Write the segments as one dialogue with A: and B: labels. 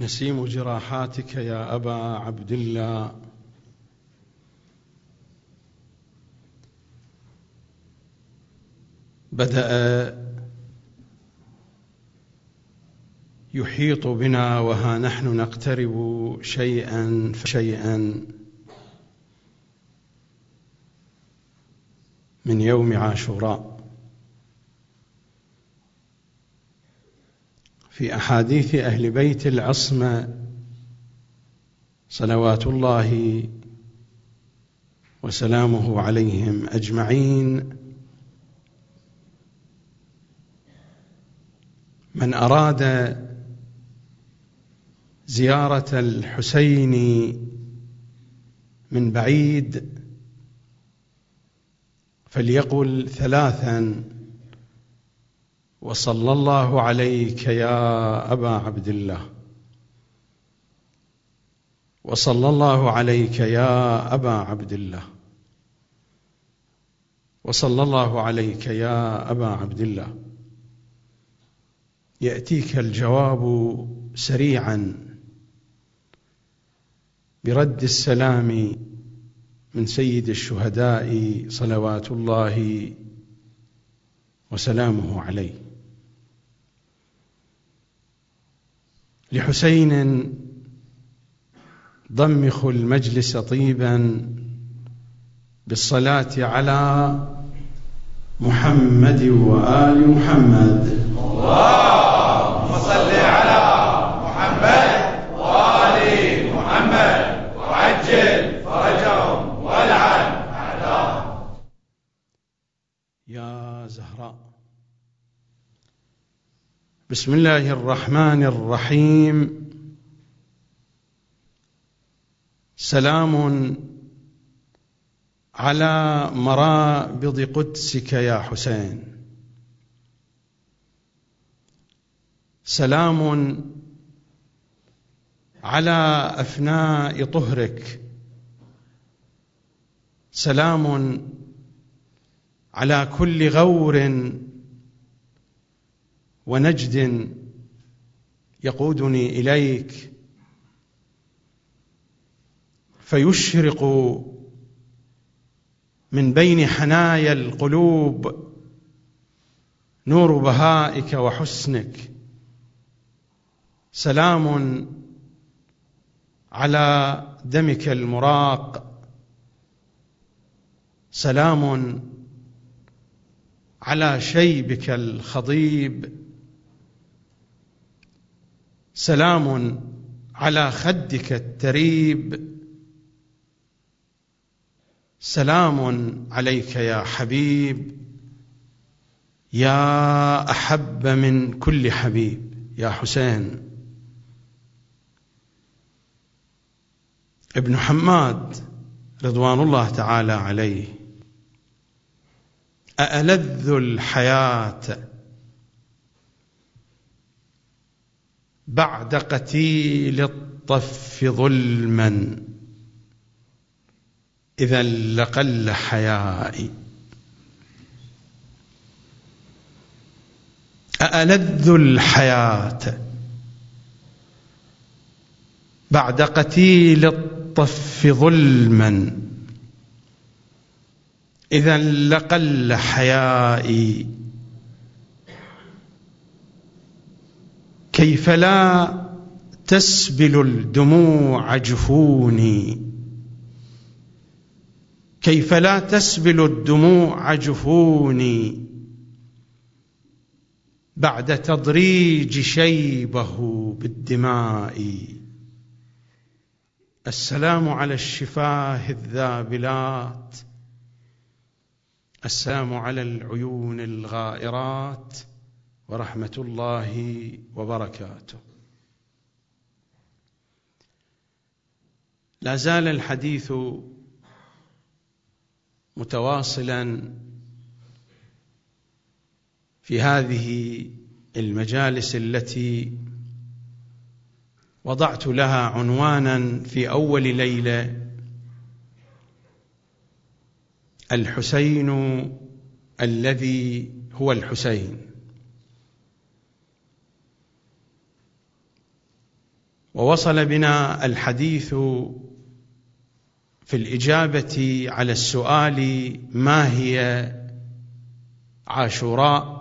A: نسيم جراحاتك يا أبا عبد الله. بدأ يحيط بنا وها نحن نقترب شيئا فشيئا. من يوم عاشوراء. في أحاديث أهل بيت العصمة صلوات الله وسلامه عليهم أجمعين. من أراد زيارة الحسين من بعيد فليقل ثلاثا وصلى الله عليك يا أبا عبد الله. وصلى الله عليك يا أبا عبد الله. وصلى الله عليك يا أبا عبد الله. يأتيك الجواب سريعا برد السلام من سيد الشهداء صلوات الله وسلامه عليه. لحسين ضمخ المجلس طيبا بالصلاة على محمد وآل محمد.
B: اللهم صل على محمد وال محمد وعجل فرجهم والعن اعداءهم
A: يا زهراء بسم الله الرحمن الرحيم. سلام على مرابض قدسك يا حسين. سلام على أفناء طهرك. سلام على كل غور ونجد يقودني إليك فيشرق من بين حنايا القلوب نور بهائك وحسنك. سلام على دمك المراق. سلام على شيبك الخضيب. سلام على خدك التريب. سلام عليك يا حبيب يا أحب من كل حبيب يا حسين. ابن حماد رضوان الله تعالى عليه أألذ الحياة بعد قتيل الطف ظلما. إذا لقل حيائي. أألذ الحياة بعد قتيل الطف ظلما. إذا لقل حيائي. كيف لا تسبل الدموع جفوني؟ كيف لا تسبل الدموع جفوني؟ بعد تضريج شيبه بالدماء. السلام على الشفاه الذابلات. السلام على العيون الغائرات. ورحمة الله وبركاته. لا زال الحديث متواصلا في هذه المجالس التي وضعت لها عنوانا في أول ليلة. الحسين الذي هو الحسين. ووصل بنا الحديث في الإجابة على السؤال ما هي عاشوراء؟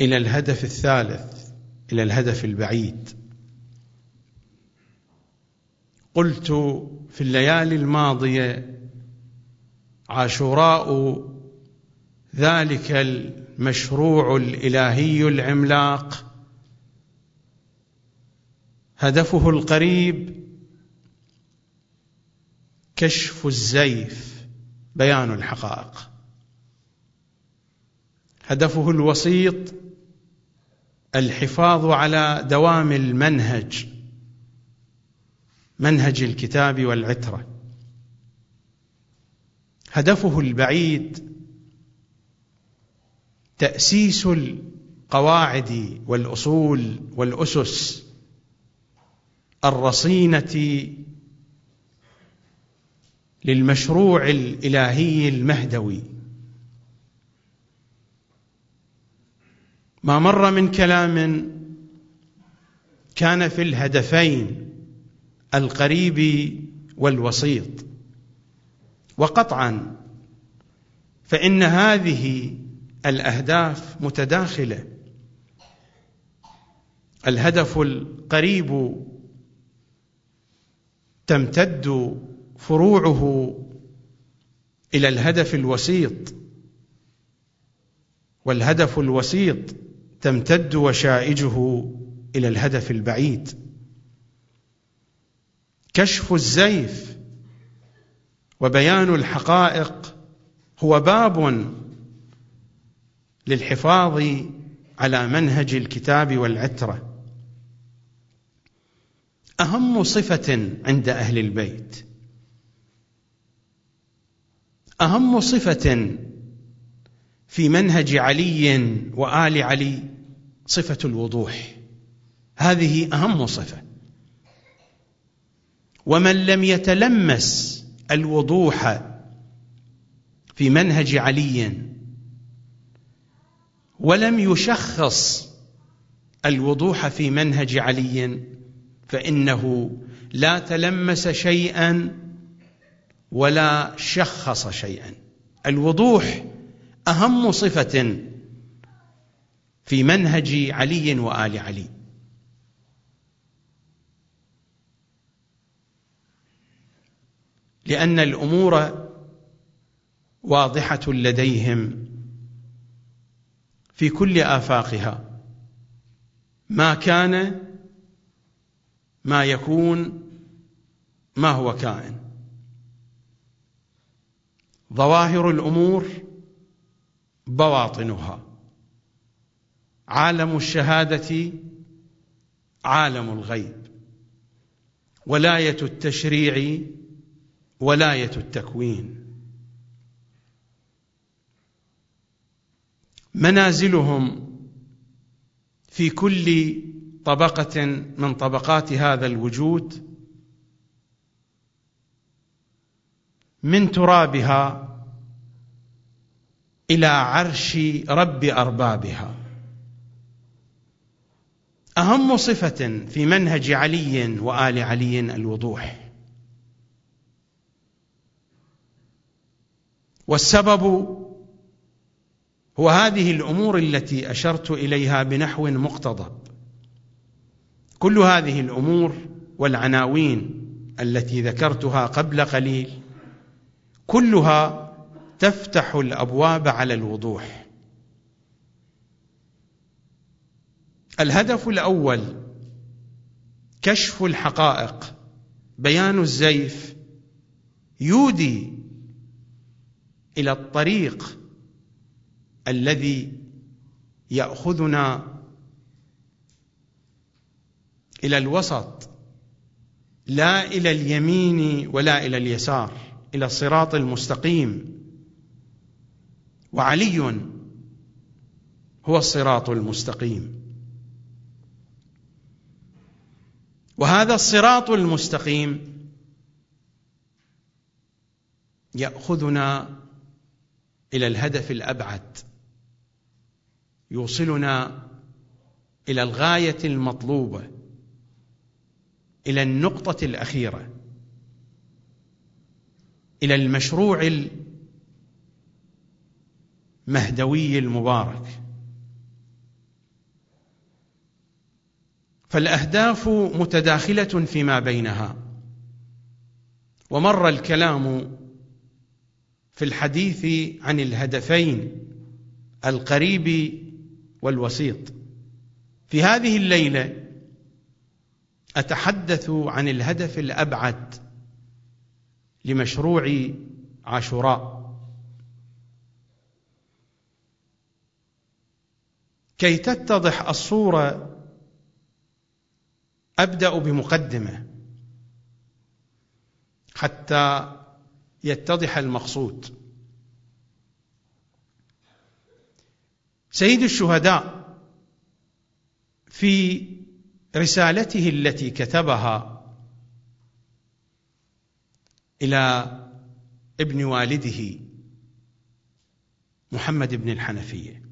A: إلى الهدف الثالث إلى الهدف البعيد. قلت في الليالي الماضية عاشوراء ذلك المشروع الإلهي العملاق. هدفه القريب كشف الزيف بيان الحقائق. هدفه الوسيط الحفاظ على دوام المنهج منهج الكتاب والعترة. هدفه البعيد تأسيس القواعد والأصول والأسس الرصينة للمشروع الإلهي المهدوي. ما مر من كلام كان في الهدفين القريب والوسيط. وقطعا فإن هذه الأهداف متداخلة. الهدف القريب تمتد فروعه إلى الهدف الوسيط. والهدف الوسيط تمتد وشائجه إلى الهدف البعيد. كشف الزيف وبيان الحقائق هو باب للحفاظ على منهج الكتاب والعترة. أهم صفة عند أهل البيت. أهم صفة في منهج علي وآل علي صفة الوضوح. هذه أهم صفة. ومن لم يتلمس الوضوح في منهج علي ولم يشخص الوضوح في منهج علي فإنه لا تلمس شيئا ولا شخص شيئا. الوضوح أهم صفة في منهج علي وآل علي. لأن الأمور واضحة لديهم. في كل آفاقها. ما كان ما يكون ما هو كائن. ظواهر الأمور بواطنها. عالم الشهادة عالم الغيب. ولاية التشريع ولاية التكوين. منازلهم في كل طبقة من طبقات هذا الوجود من ترابها إلى عرش رب أربابها. أهم صفة في منهج علي وآل علي الوضوح. والسبب هو هذه الأمور التي أشرت إليها بنحو مقتضب كل هذه الأمور والعناوين التي ذكرتها قبل قليل كلها تفتح الأبواب على الوضوح. الهدف الأول كشف الحقائق بيان الزيف يودي إلى الطريق الذي يأخذنا إلى الوسط لا إلى اليمين ولا إلى اليسار إلى الصراط المستقيم. وعلي هو الصراط المستقيم. وهذا الصراط المستقيم يأخذنا إلى الهدف الأبعد. يوصلنا إلى الغاية المطلوبة إلى النقطة الأخيرة إلى المشروع المهدوي المبارك. فالأهداف متداخلة فيما بينها. ومر الكلام في الحديث عن الهدفين القريب والوسيط. في هذه الليلة أتحدث عن الهدف الأبعد لمشروع عاشوراء. كي تتضح الصورة أبدأ بمقدمة حتى يتضح المقصود. سيد الشهداء في رسالته التي كتبها إلى ابن والده محمد بن الحنفية.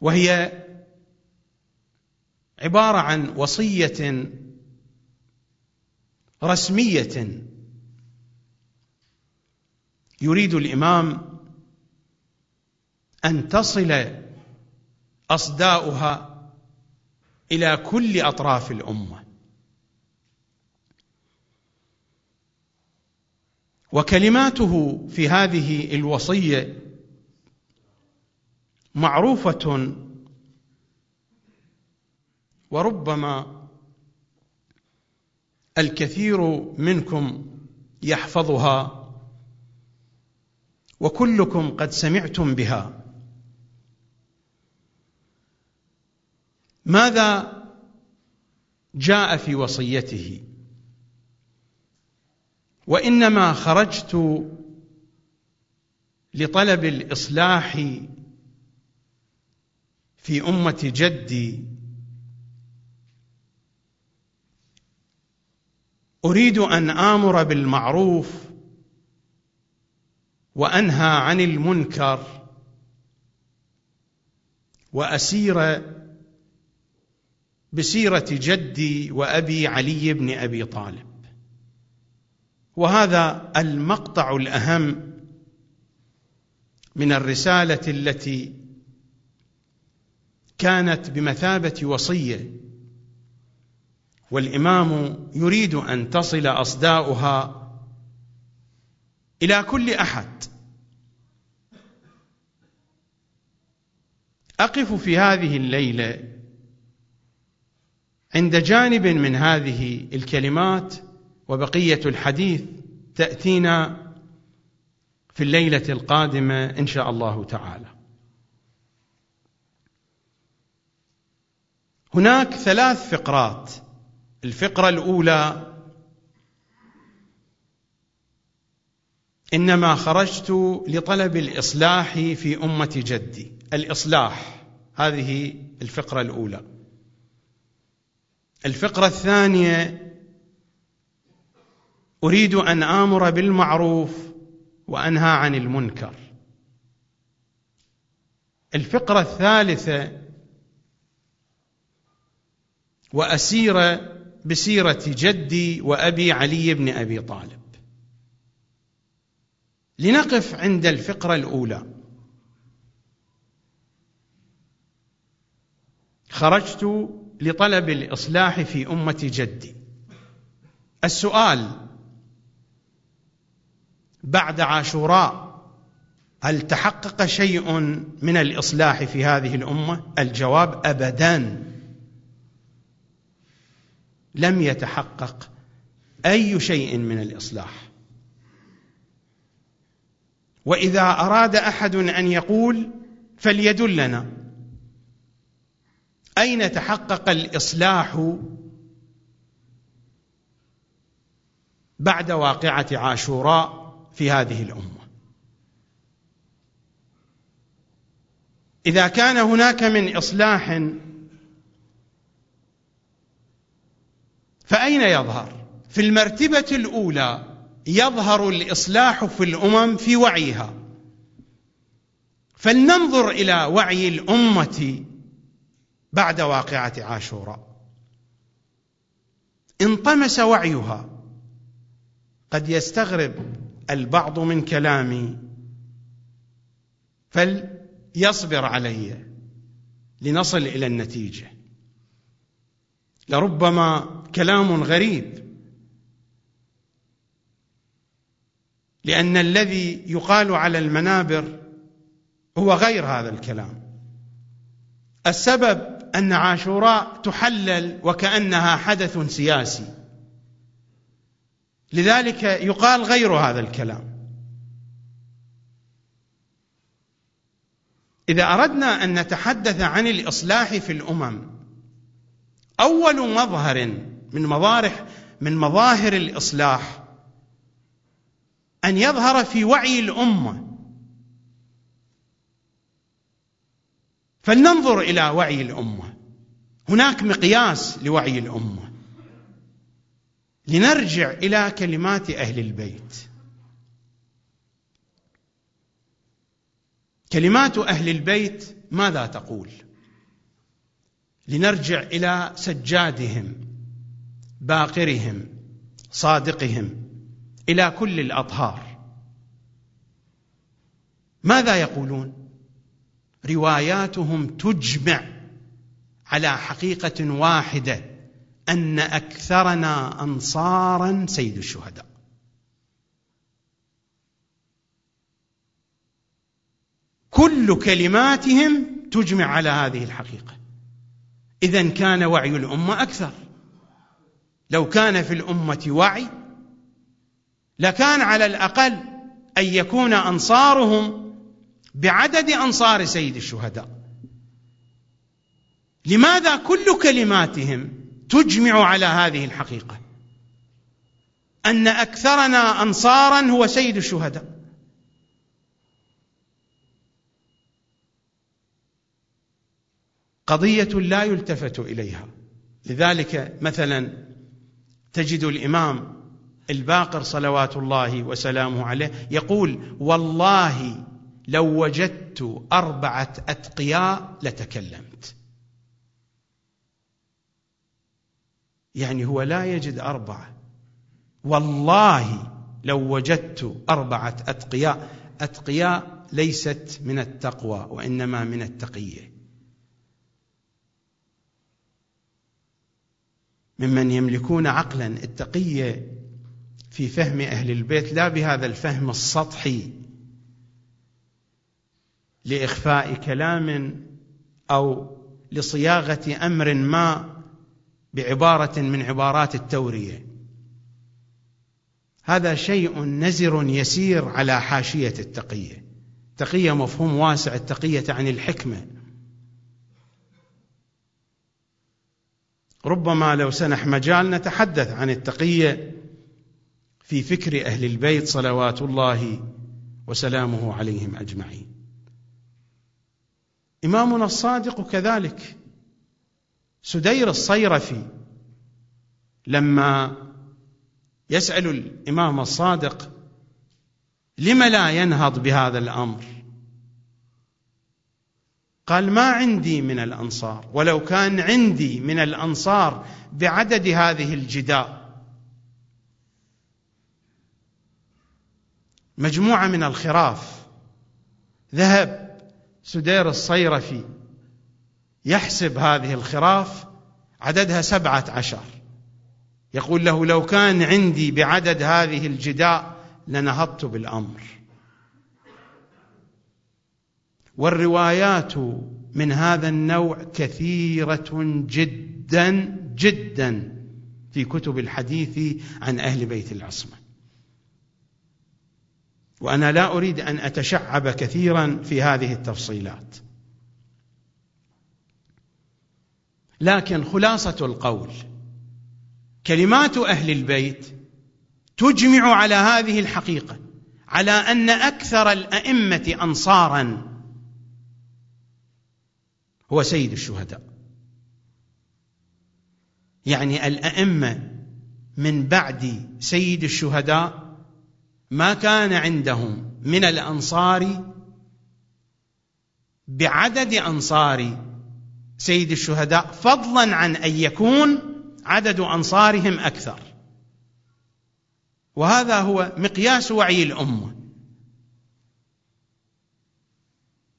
A: وهي عبارة عن وصية رسمية يريد الإمام أن تصل أصداؤها إلى كل أطراف الأمة. وكلماته في هذه الوصية معروفة وربما الكثير منكم يحفظها وكلكم قد سمعتم بها. ماذا جاء في وصيته؟ وإنما خرجت لطلب الإصلاح في أمة جدي. أريد أن آمر بالمعروف وأنهى عن المنكر وأسير بسيرة جدي وأبي علي بن أبي طالب. وهذا المقطع الأهم من الرسالة التي كانت بمثابة وصية والإمام يريد أن تصل أصداؤها إلى كل أحد. أقف في هذه الليلة عند جانب من هذه الكلمات وبقية الحديث تأتينا في الليلة القادمة إن شاء الله تعالى. هناك ثلاث فقرات. الفقرة الأولى إنما خرجت لطلب الإصلاح في أمة جدي. الإصلاح هذه الفقرة الأولى. الفقرة الثانية أريد أن آمر بالمعروف وأنهى عن المنكر. الفقرة الثالثة وأسير بسيرة جدي وأبي علي بن أبي طالب. لنقف عند الفقرة الأولى. خرجت لطلب الإصلاح في أمة جدي. السؤال بعد عاشوراء هل تحقق شيء من الإصلاح في هذه الأمة؟ الجواب ابدا. لم يتحقق أي شيء من الإصلاح. وإذا أراد أحد أن يقول فليدلنا. أين تحقق الإصلاح بعد واقعة عاشوراء في هذه الأمة؟ إذا كان هناك من إصلاح فأين يظهر؟ في المرتبة الأولى يظهر الإصلاح في الأمم في وعيها. فلننظر إلى وعي الأمة بعد واقعة عاشوراء. انطمس وعيها. قد يستغرب البعض من كلامي. فليصبر علي لنصل إلى النتيجة. لربما كلام غريب. لأن الذي يقال على المنابر هو غير هذا الكلام. السبب أن عاشوراء تحلل وكأنها حدث سياسي. لذلك يقال غير هذا الكلام. إذا أردنا أن نتحدث عن الإصلاح في الأمم أول مظهر من مظاهر من مظاهر الإصلاح أن يظهر في وعي الأمة فلننظر إلى وعي الأمة. هناك مقياس لوعي الأمة. لنرجع إلى كلمات أهل البيت. كلمات أهل البيت ماذا تقول؟ لنرجع إلى سجادهم باقرهم صادقهم إلى كل الأطهار. ماذا يقولون؟ رواياتهم تجمع على حقيقة واحدة أن أكثرنا انصارا سيد الشهداء. كل كلماتهم تجمع على هذه الحقيقة. اذا كان وعي الأمة أكثر. لو كان في الأمة وعي لكان على الأقل أن يكون أنصارهم بعدد أنصار سيد الشهداء. لماذا كل كلماتهم تجمع على هذه الحقيقة؟ أن أكثرنا انصارا هو سيد الشهداء. قضية لا يلتفت إليها. لذلك مثلا تجد الإمام الباقر صلوات الله وسلامه عليه يقول والله لو وجدت أربعة أتقياء لتكلمت. يعني هو لا يجد أربعة. والله لو وجدت أربعة أتقياء أتقياء ليست من التقوى وإنما من التقية. ممن يملكون عقلا التقية في فهم أهل البيت لا بهذا الفهم السطحي. لإخفاء كلام أو لصياغة أمر ما بعبارة من عبارات التورية. هذا شيء نزر يسير على حاشية التقية. التقيه مفهوم واسع التقية عن الحكمة. ربما لو سنح مجال نتحدث عن التقية في فكر أهل البيت صلوات الله وسلامه عليهم أجمعين. إمامنا الصادق كذلك. سدير الصيرفي لما يسأل الإمام الصادق لم لا ينهض بهذا الأمر؟ قال ما عندي من الأنصار ولو كان عندي من الأنصار بعدد هذه الجداء مجموعة من الخراف ذهب سدير الصيرفي يحسب هذه الخراف عددها سبعة عشر. يقول له لو كان عندي بعدد هذه الجداء لنهضت بالأمر. والروايات من هذا النوع كثيرة جدا جدا في كتب الحديث عن أهل بيت العصمة. وأنا لا أريد أن أتشعب كثيرا في هذه التفصيلات. لكن خلاصة القول كلمات أهل البيت تجمع على هذه الحقيقة على أن أكثر الأئمة انصارا هو سيد الشهداء. يعني الأئمة من بعد سيد الشهداء ما كان عندهم من الأنصار بعدد أنصار سيد الشهداء فضلا عن أن يكون عدد أنصارهم أكثر. وهذا هو مقياس وعي الأمة.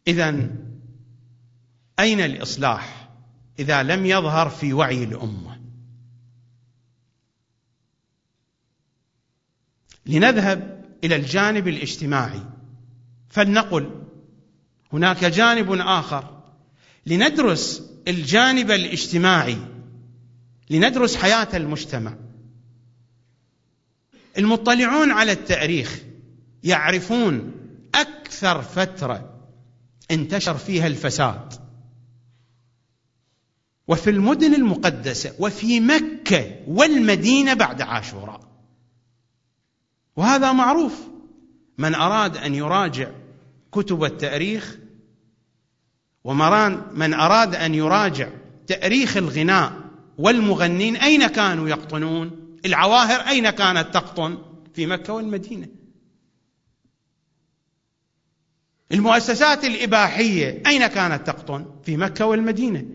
A: اذا أين الإصلاح إذا لم يظهر في وعي الأمة؟ لنذهب إلى الجانب الاجتماعي. فلنقل هناك جانب آخر. لندرس الجانب الاجتماعي. لندرس حياة المجتمع. المطلعون على التاريخ يعرفون أكثر فترة انتشر فيها الفساد. وفي المدن المقدسة وفي مكة والمدينة بعد عاشوراء. وهذا معروف. من أراد أن يراجع كتب التاريخ ومران من أراد أن يراجع تاريخ الغناء والمغنين أين كانوا يقطنون؟ العواهر أين كانت تقطن؟ في مكة والمدينة. المؤسسات الإباحية أين كانت تقطن؟ في مكة والمدينة.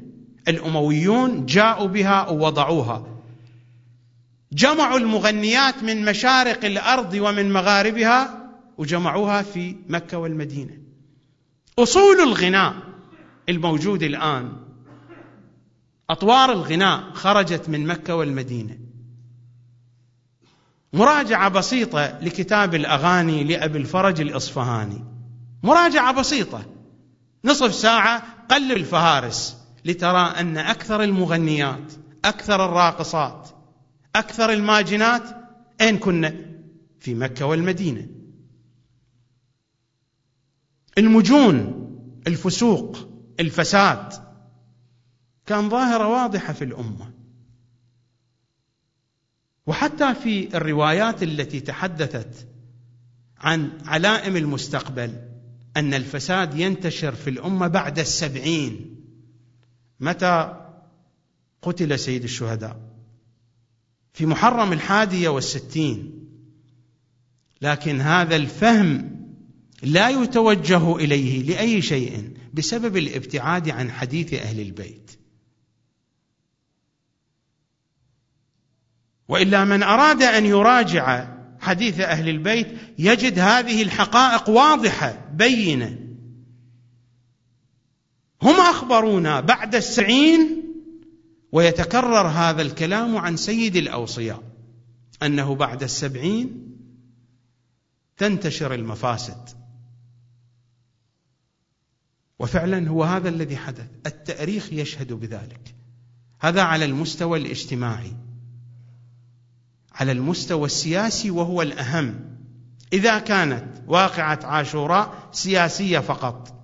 A: الأمويون جاءوا بها ووضعوها. جمعوا المغنيات من مشارق الأرض ومن مغاربها وجمعوها في مكة والمدينة. أصول الغناء الموجود الآن أطوار الغناء خرجت من مكة والمدينة. مراجعة بسيطة لكتاب الأغاني لأبي الفرج الإصفهاني. مراجعة بسيطة نصف ساعة قلب الفهارس لترى أن أكثر المغنيات أكثر الراقصات أكثر الماجنات أين كنا في مكة والمدينة. المجون الفسوق الفساد كان ظاهرة واضحة في الأمة. وحتى في الروايات التي تحدثت عن علائم المستقبل أن الفساد ينتشر في الأمة بعد السبعين. متى قتل سيد الشهداء؟ في محرم الحادية والستين. لكن هذا الفهم لا يتوجه إليه لأي شيء بسبب الابتعاد عن حديث أهل البيت. وإلا من أراد أن يراجع حديث أهل البيت يجد هذه الحقائق واضحة بينة. هم أخبرونا بعد السعين ويتكرر هذا الكلام عن سيد الأوصياء أنه بعد السبعين تنتشر المفاسد. وفعلا هو هذا الذي حدث. التأريخ يشهد بذلك. هذا على المستوى الاجتماعي. على المستوى السياسي وهو الأهم. إذا كانت واقعة عاشوراء سياسية فقط.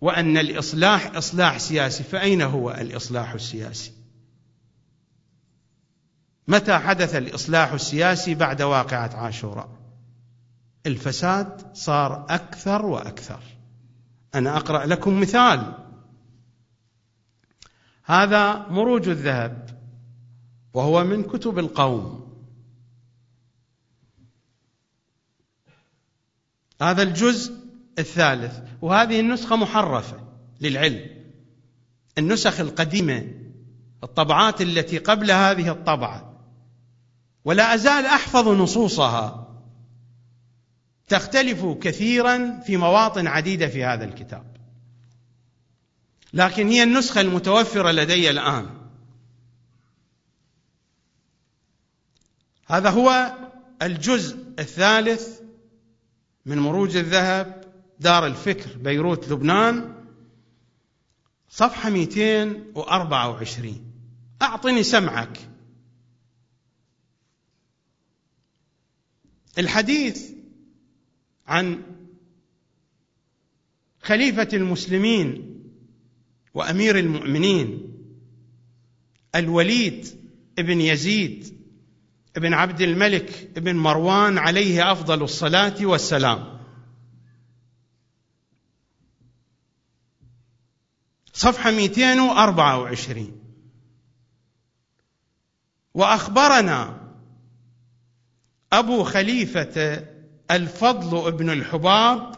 A: وأن الإصلاح إصلاح سياسي. فأين هو الإصلاح السياسي؟ متى حدث الإصلاح السياسي بعد واقعة عاشوراء؟ الفساد صار أكثر وأكثر. أنا أقرأ لكم مثال. هذا مروج الذهب وهو من كتب القوم. هذا الجزء الثالث وهذه النسخة محرفة للعلم. النسخ القديمة الطبعات التي قبل هذه الطبعة. ولا أزال أحفظ نصوصها. تختلف كثيرا في مواطن عديدة في هذا الكتاب. لكن هي النسخة المتوفرة لدي الآن. هذا هو الجزء الثالث من مروج الذهب. دار الفكر بيروت لبنان صفحة 224 أعطني سمعك. الحديث عن خليفة المسلمين وأمير المؤمنين الوليد ابن يزيد ابن عبد الملك ابن مروان عليه أفضل الصلاة والسلام. صفحة 224 وأخبرنا أبو خليفة الفضل ابن الحباب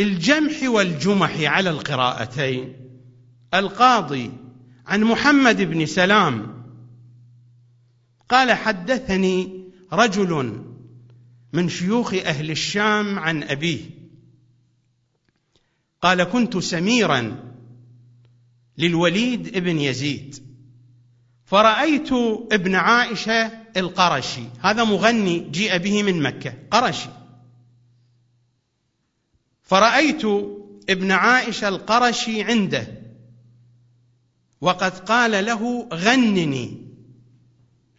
A: الجمح والجمح على القراءتين. القاضي عن محمد بن سلام قال حدثني رجل من شيوخ أهل الشام عن أبيه. قال كنت سميرا للوليد ابن يزيد فرأيت ابن عائشة القرشي هذا مغني جيء به من مكة قرشي. فرأيت ابن عائشة القرشي عنده وقد قال له غنني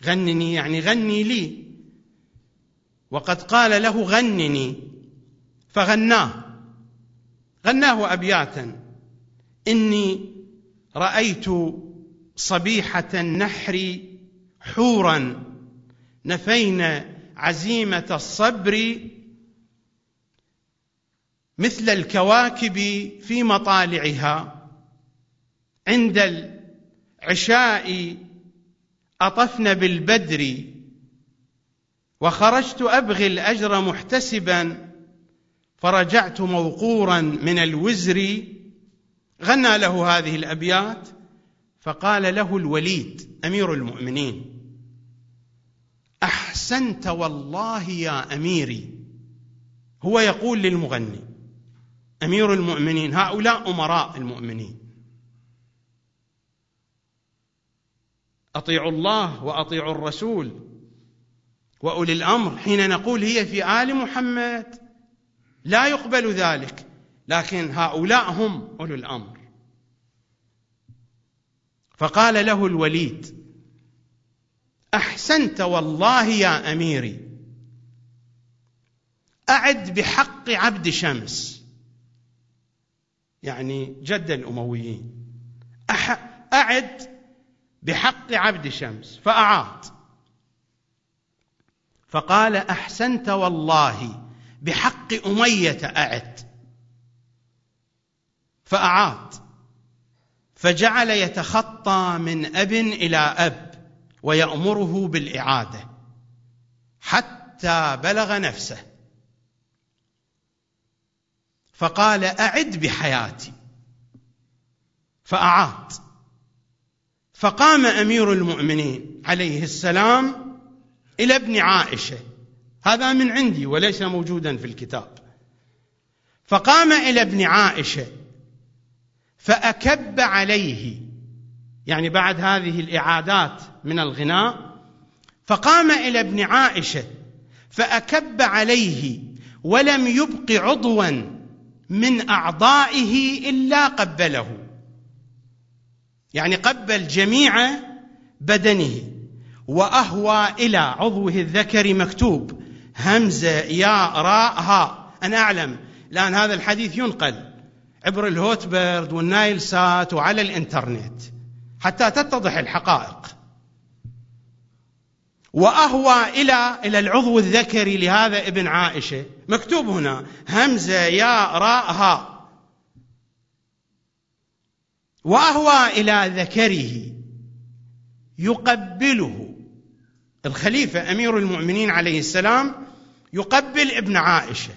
A: غنني يعني غني لي وقد قال له غنني فغناه. غناه أبياتا. إني رأيت صبيحة النحر حورا. نفينا عزيمة الصبر مثل الكواكب في مطالعها. عند العشاء أطفن بالبدر وخرجت أبغي الأجر محتسبا. فرجعت موقورا من الوزر غنى له هذه الأبيات فقال له الوليد أمير المؤمنين أحسنت والله يا أميري. هو يقول للمغني أمير المؤمنين هؤلاء أمراء المؤمنين أطيعوا الله وأطيعوا الرسول وأولي الأمر حين نقول هي في آل محمد. لا يقبل ذلك لكن هؤلاء هم أولو الأمر. فقال له الوليد أحسنت والله يا أميري أعد بحق عبد شمس. يعني جد الأمويين أعد بحق عبد شمس فأعاد. فقال أحسنت والله بحق أمية أعد. فأعاد. فجعل يتخطى من أب إلى أب ويأمره بالإعادة حتى بلغ نفسه. فقال أعد بحياتي. فأعاد. فقام أمير المؤمنين عليه السلام إلى ابن عائشة هذا من عندي وليس موجودا في الكتاب. فقام إلى ابن عائشة فأكب عليه يعني بعد هذه الإعادات من الغناء فقام إلى ابن عائشة فأكب عليه ولم يبق عضوا من أعضائه إلا قبله. يعني قبل جميع بدنه وأهوى إلى عضوه الذكر مكتوب. همزة يا راء ها أنا أعلم. الآن هذا الحديث ينقل عبر الهوتبرد والنايل سات وعلى الإنترنت حتى تتضح الحقائق. وأهوى إلى إلى العضو الذكري لهذا ابن عائشة. مكتوب هنا همزة يا راء ها وأهوى إلى ذكره يقبله. الخليفة أمير المؤمنين عليه السلام يقبل ابن عائشة.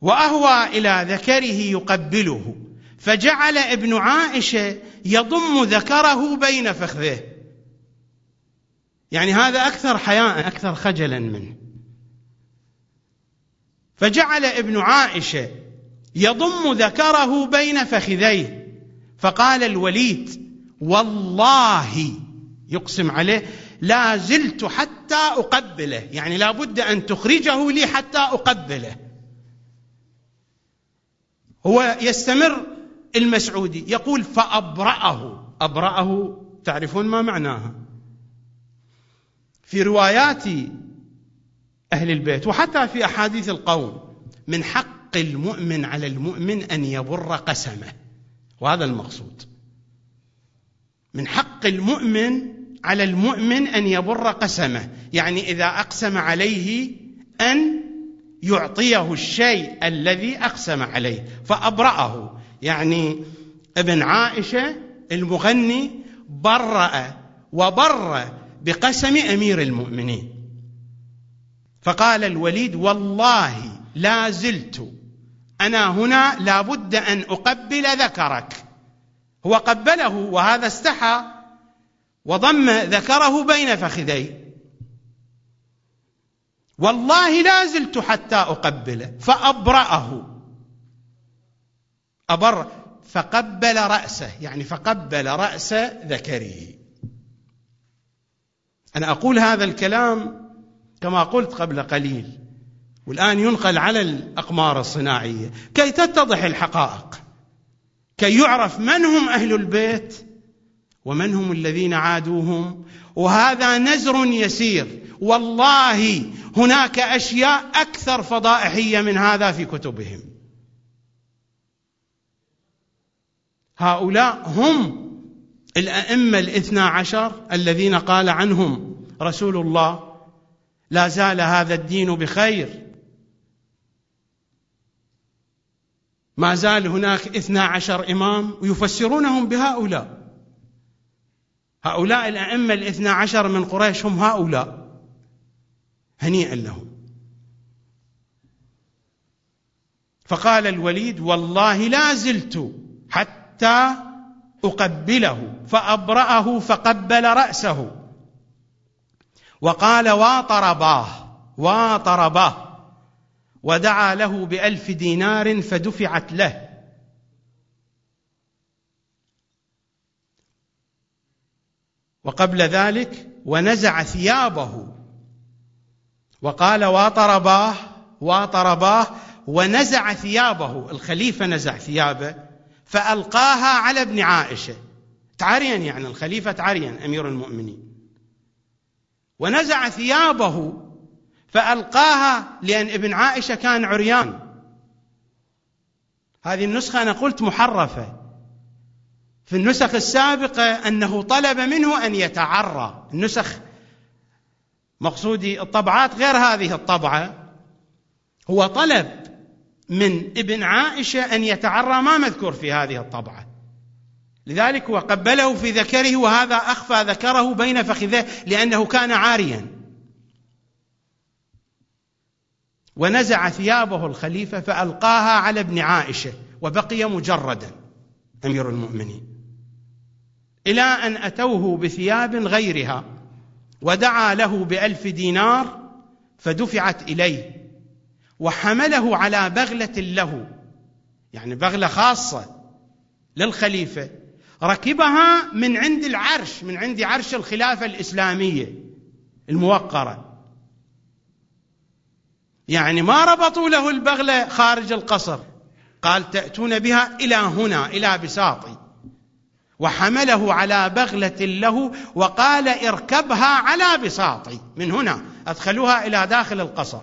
A: وأهوى إلى ذكره يقبله. فجعل ابن عائشة يضم ذكره بين فخذيه يعني هذا أكثر حياء أكثر خجلا منه. فجعل ابن عائشة يضم ذكره بين فخذيه. فقال الوليد والله يقسم عليه لا زلت حتى أقبله. يعني لا بد أن تخرجه لي حتى أقبله. هو يستمر المسعودي. يقول فأبرأه. أبرأه تعرفون ما معناها؟ في روايات أهل البيت وحتى في أحاديث القوم من حق المؤمن على المؤمن أن يبر قسمه. وهذا المقصود. من حق المؤمن على المؤمن أن يبر قسمه. يعني إذا أقسم عليه أن يعطيه الشيء الذي أقسم عليه فأبرأه. يعني ابن عائشة المغني برأ وبر بقسم أمير المؤمنين. فقال الوليد والله لا زلت. أنا هنا لابد أن أقبل ذكرك. هو قبله وهذا استحى. وضم ذكره بين فخذيه. والله لا زلت حتى أقبله فأبرأه. أبر فقبل رأسه يعني فقبل رأس ذكره. أنا أقول هذا الكلام كما قلت قبل قليل والآن ينقل على الأقمار الصناعية. كي تتضح الحقائق كي يعرف من هم أهل البيت ومن هم الذين عادوهم؟ وهذا نزر يسير. والله هناك أشياء أكثر فضائحية من هذا في كتبهم. هؤلاء هم الأئمة الاثنا عشر الذين قال عنهم رسول الله لا زال هذا الدين بخير. ما زال هناك اثنا عشر إمام ويفسرونهم بهؤلاء. هؤلاء الأئمة الاثنا عشر من قريش هم هؤلاء. هنيئا لهم. فقال الوليد والله لا زلت حتى أقبله فأبرأه فقبل رأسه. وقال واطرباه واطرباه ودعا له بألف دينار فدفعت له. وقبل ذلك ونزع ثيابه. وقال واطرباه واطرباه ونزع ثيابه. الخليفة نزع ثيابه فألقاها على ابن عائشة. تعريا يعني الخليفة تعريا أمير المؤمنين. ونزع ثيابه فألقاها لأن ابن عائشة كان عريان. هذه النسخة أنا قلت محرفة. في النسخ السابقة أنه طلب منه أن يتعرى. النسخ مقصودي الطبعات غير هذه الطبعة. هو طلب من ابن عائشة أن يتعرى ما مذكور في هذه الطبعة. لذلك هو قبله في ذكره وهذا أخفى ذكره بين فخذيه لأنه كان عاريا. ونزع ثيابه الخليفة فألقاها على ابن عائشة وبقي مجردا أمير المؤمنين. إلى أن أتوه بثياب غيرها ودعا له بألف دينار فدفعت إليه وحمله على بغلة له يعني بغلة خاصة للخليفة ركبها من عند العرش من عند عرش الخلافة الإسلامية الموقرة. يعني ما ربطوا له البغلة خارج القصر قال تأتون بها إلى هنا إلى بساطي. وحمله على بغلة له وقال اركبها على بساطي من هنا أدخلوها إلى داخل القصر.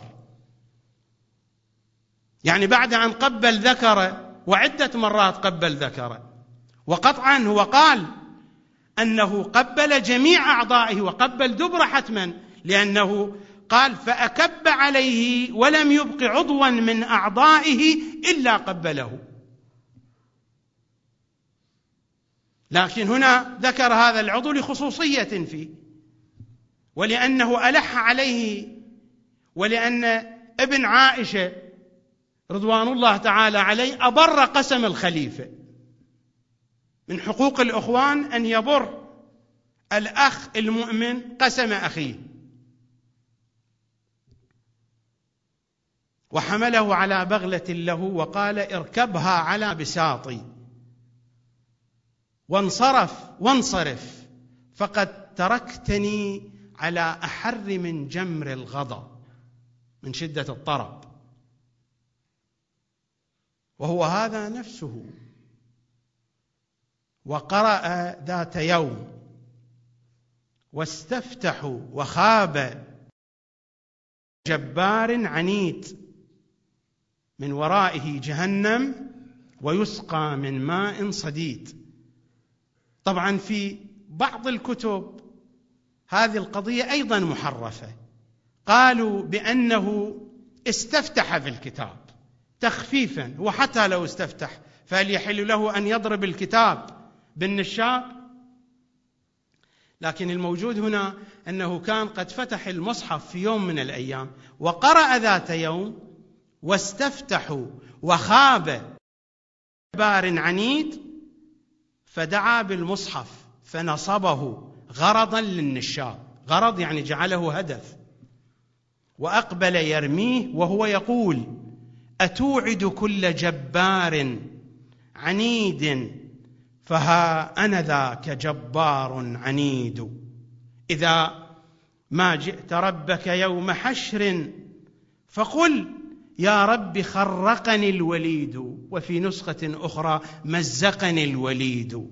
A: يعني بعد أن قبل ذكره وعدة مرات قبل ذكره وقطعا هو قال أنه قبل جميع أعضائه وقبل دبر حتما لأنه قال فأكب عليه ولم يبق عضوا من أعضائه إلا قبله. لكن هنا ذكر هذا العضو لخصوصية فيه ولأنه ألح عليه ولأن ابن عائشة رضوان الله تعالى عليه أبر قسم الخليفة. من حقوق الإخوان أن يبر الأخ المؤمن قسم أخيه. وحمله على بغلة له وقال اركبها على بساطي. وانصرف وانصرف. فقد تركتني على أحر من جمر الغضب من شدة الطرب. وهو هذا نفسه. وقرأ ذات يوم. واستفتحوا وخاب جبار عنيد. من ورائه جهنم ويسقى من ماء صديد. طبعا في بعض الكتب هذه القضية أيضا محرفة. قالوا بأنه استفتح في الكتاب تخفيفا وحتى لو استفتح فهل يحل له أن يضرب الكتاب بالنشاب لكن الموجود هنا أنه كان قد فتح المصحف في يوم من الأيام وقرأ ذات يوم واستفتحوا وخاب جبار عنيد فدعا بالمصحف فنصبه غرضا للنشاب غرض يعني جعله هدف. وأقبل يرميه وهو يقول أتوعد كل جبار عنيد فها أنا ذاك جبار عنيد. إذا ما جئت ربك يوم حشر فقل يا رب خرقني الوليد وفي نسخة أخرى مزقني الوليد.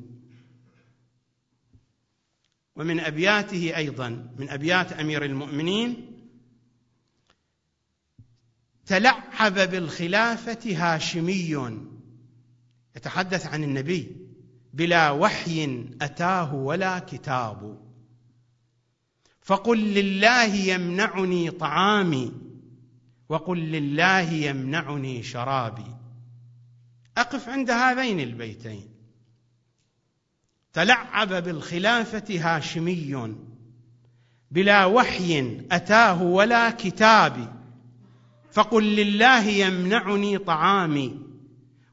A: ومن أبياته أيضا من أبيات أمير المؤمنين تلعب بالخلافة هاشمي. يتحدث عن النبي بلا وحي أتاه ولا كتاب. فقل لله يمنعني طعامي وقل لله يمنعني شرابي. أقف عند هذين البيتين. تلعب بالخلافة هاشمي. بلا وحي أتاه ولا كتاب. فقل لله يمنعني طعامي.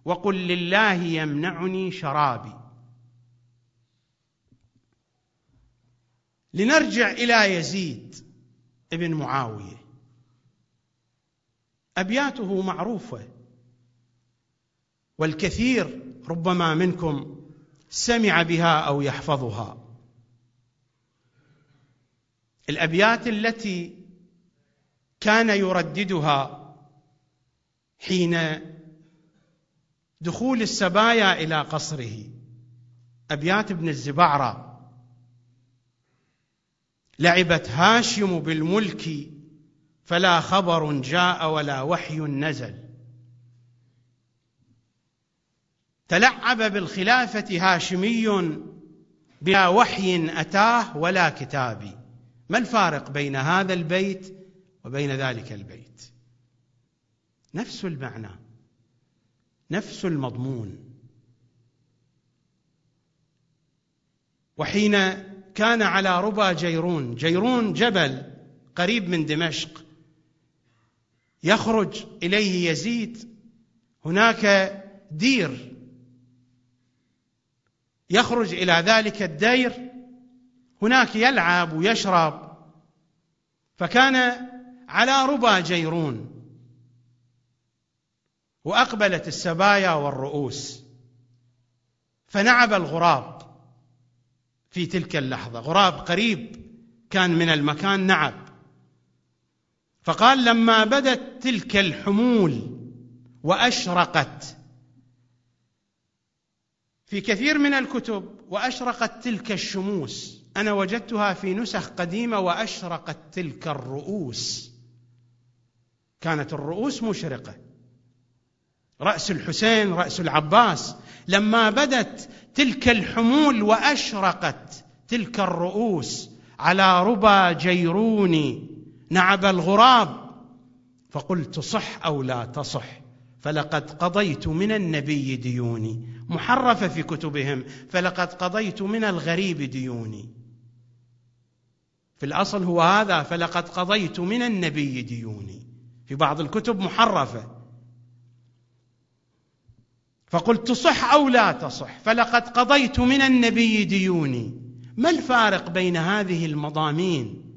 A: وقل لله يمنعني شرابي. لنرجع إلى يزيد ابن معاوية. أبياته معروفة. والكثير ربما منكم سمع بها أو يحفظها. الأبيات التي كان يرددها حين دخول السبايا إلى قصره. أبيات ابن الزبعرة. لعبت هاشم بالملك فلا خبر جاء ولا وحي نزل. تلعب بالخلافة هاشمي بلا وحي أتاه ولا كتاب. ما الفارق بين هذا البيت وبين ذلك البيت؟ نفس المعنى نفس المضمون. وحين كان على ربى جيرون جيرون جبل قريب من دمشق يخرج إليه يزيد. هناك دير. يخرج إلى ذلك الدير. هناك يلعب ويشرب. فكان على ربى جيرون. وأقبلت السبايا والرؤوس. فنعب الغراب في تلك اللحظة. غراب قريب كان من المكان نعب. فقال لما بدت تلك الحمول وأشرقت في كثير من الكتب وأشرقت تلك الشموس أنا وجدتها في نسخ قديمة وأشرقت تلك الرؤوس. كانت الرؤوس مشرقة. رأس الحسين رأس العباس لما بدت تلك الحمول وأشرقت تلك الرؤوس على ربى جيروني نعب الغراب. فقلت صح أو لا تصح؟ فلقد قضيت من النبي ديوني. محرفة في كتبهم. فلقد قضيت من الغريب ديوني. في الأصل هو هذا. فلقد قضيت من النبي ديوني. في بعض الكتب محرفة. فقلت تصح أو لا تصح؟ فلقد قضيت من النبي ديوني. ما الفارق بين هذه المضامين؟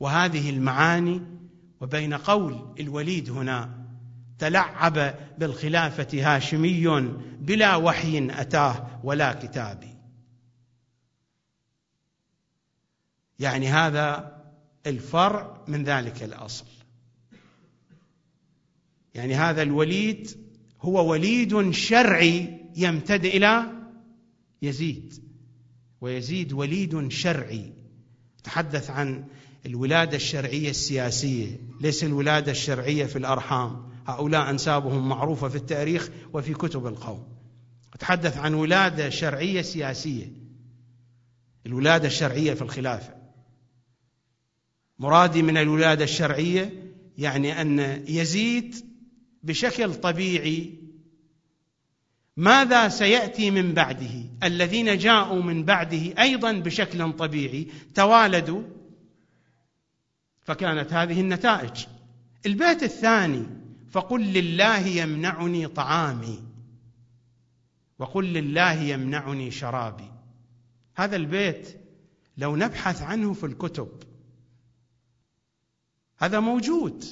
A: وهذه المعاني وبين قول الوليد هنا تلعب بالخلافة هاشمي بلا وحي أتاه ولا كتاب يعني هذا الفرع من ذلك الأصل. يعني هذا الوليد هو وليد شرعي يمتد إلى يزيد ويزيد وليد شرعي. تحدث عن الولادة الشرعية السياسية ليس الولادة الشرعية في الأرحام. هؤلاء أنسابهم معروفة في التاريخ وفي كتب القوم. أتحدث عن ولادة شرعية سياسية. الولادة الشرعية في الخلافة. مرادي من الولادة الشرعية يعني أن يزيد بشكل طبيعي ماذا سيأتي من بعده. الذين جاءوا من بعده أيضا بشكل طبيعي توالدوا فكانت هذه النتائج. البيت الثاني فقل لله يمنعني طعامي. وقل لله يمنعني شرابي. هذا البيت لو نبحث عنه في الكتب هذا موجود.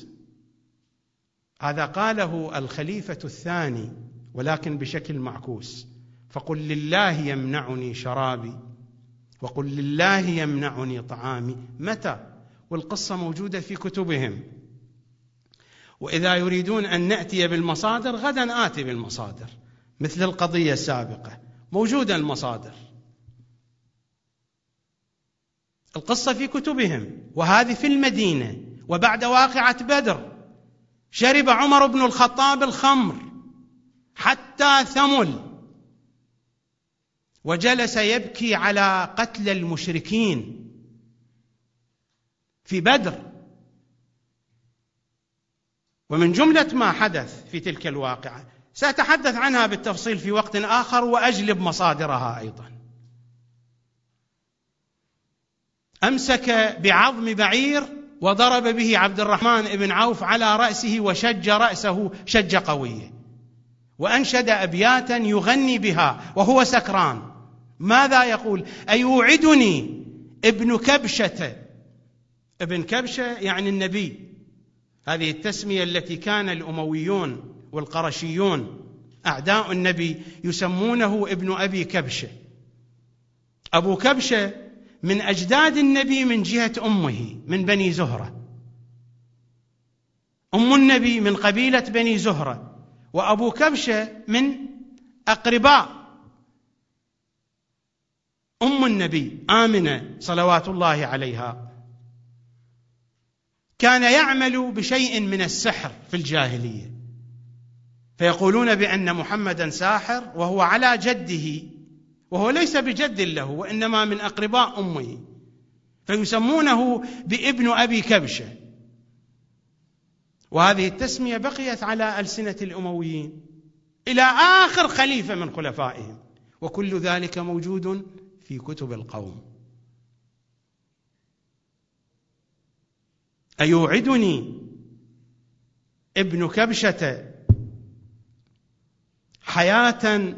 A: هذا قاله الخليفة الثاني ولكن بشكل معكوس. فقل لله يمنعني شرابي وقل لله يمنعني طعامي. متى؟ والقصة موجودة في كتبهم. وإذا يريدون أن نأتي بالمصادر غدا آتي بالمصادر. مثل القضية السابقة موجودة المصادر. القصة في كتبهم وهذه في المدينة وبعد واقعة بدر شرب عمر بن الخطاب الخمر حتى ثمل وجلس يبكي على قتل المشركين. في بدر. ومن جملة ما حدث في تلك الواقعة سأتحدث عنها بالتفصيل في وقت آخر وأجلب مصادرها أيضا. أمسك بعظم بعير وضرب به عبد الرحمن بن عوف على رأسه وشج رأسه شجه قويه. وأنشد أبياتا يغني بها وهو سكران. ماذا يقول؟ أيوعدني ابن كبشة ابن كبشة يعني النبي. هذه التسمية التي كان الأمويون والقرشيون أعداء النبي يسمونه ابن أبي كبشة. أبو كبشة من أجداد النبي من جهة أمه من بني زهرة. أم النبي من قبيلة بني زهرة وأبو كبشة من أقرباء. أم النبي آمنة صلوات الله عليها. كان يعمل بشيء من السحر في الجاهلية. فيقولون بأن محمدا ساحر وهو على جده وهو ليس بجد له وإنما من أقرباء أمه. فيسمونه بابن أبي كبشة. وهذه التسمية بقيت على ألسنة الأمويين إلى آخر خليفة من خلفائهم وكل ذلك موجود في كتب القوم. أيوعدني ابن كبشة حياة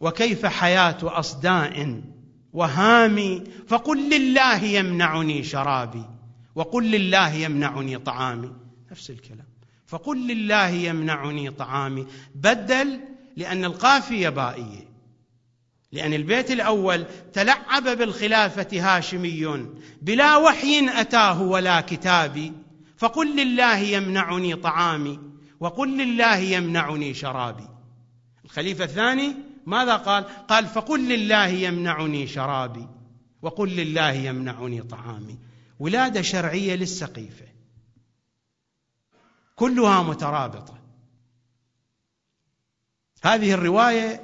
A: وكيف حياة أصداء وهامي فقل لله يمنعني شرابي وقل لله يمنعني طعامي. نفس الكلام. فقل لله يمنعني طعامي. بدل لأن القافيه بائيه لأن البيت الأول تلعب بالخلافة هاشمي بلا وحي أتاه ولا كتاب فقل لله يمنعني طعامي وقل لله يمنعني شرابي. الخليفة الثاني ماذا قال؟ قال فقل لله يمنعني شرابي وقل لله يمنعني طعامي. ولادة شرعية للسقيفة. كلها مترابطة. هذه الرواية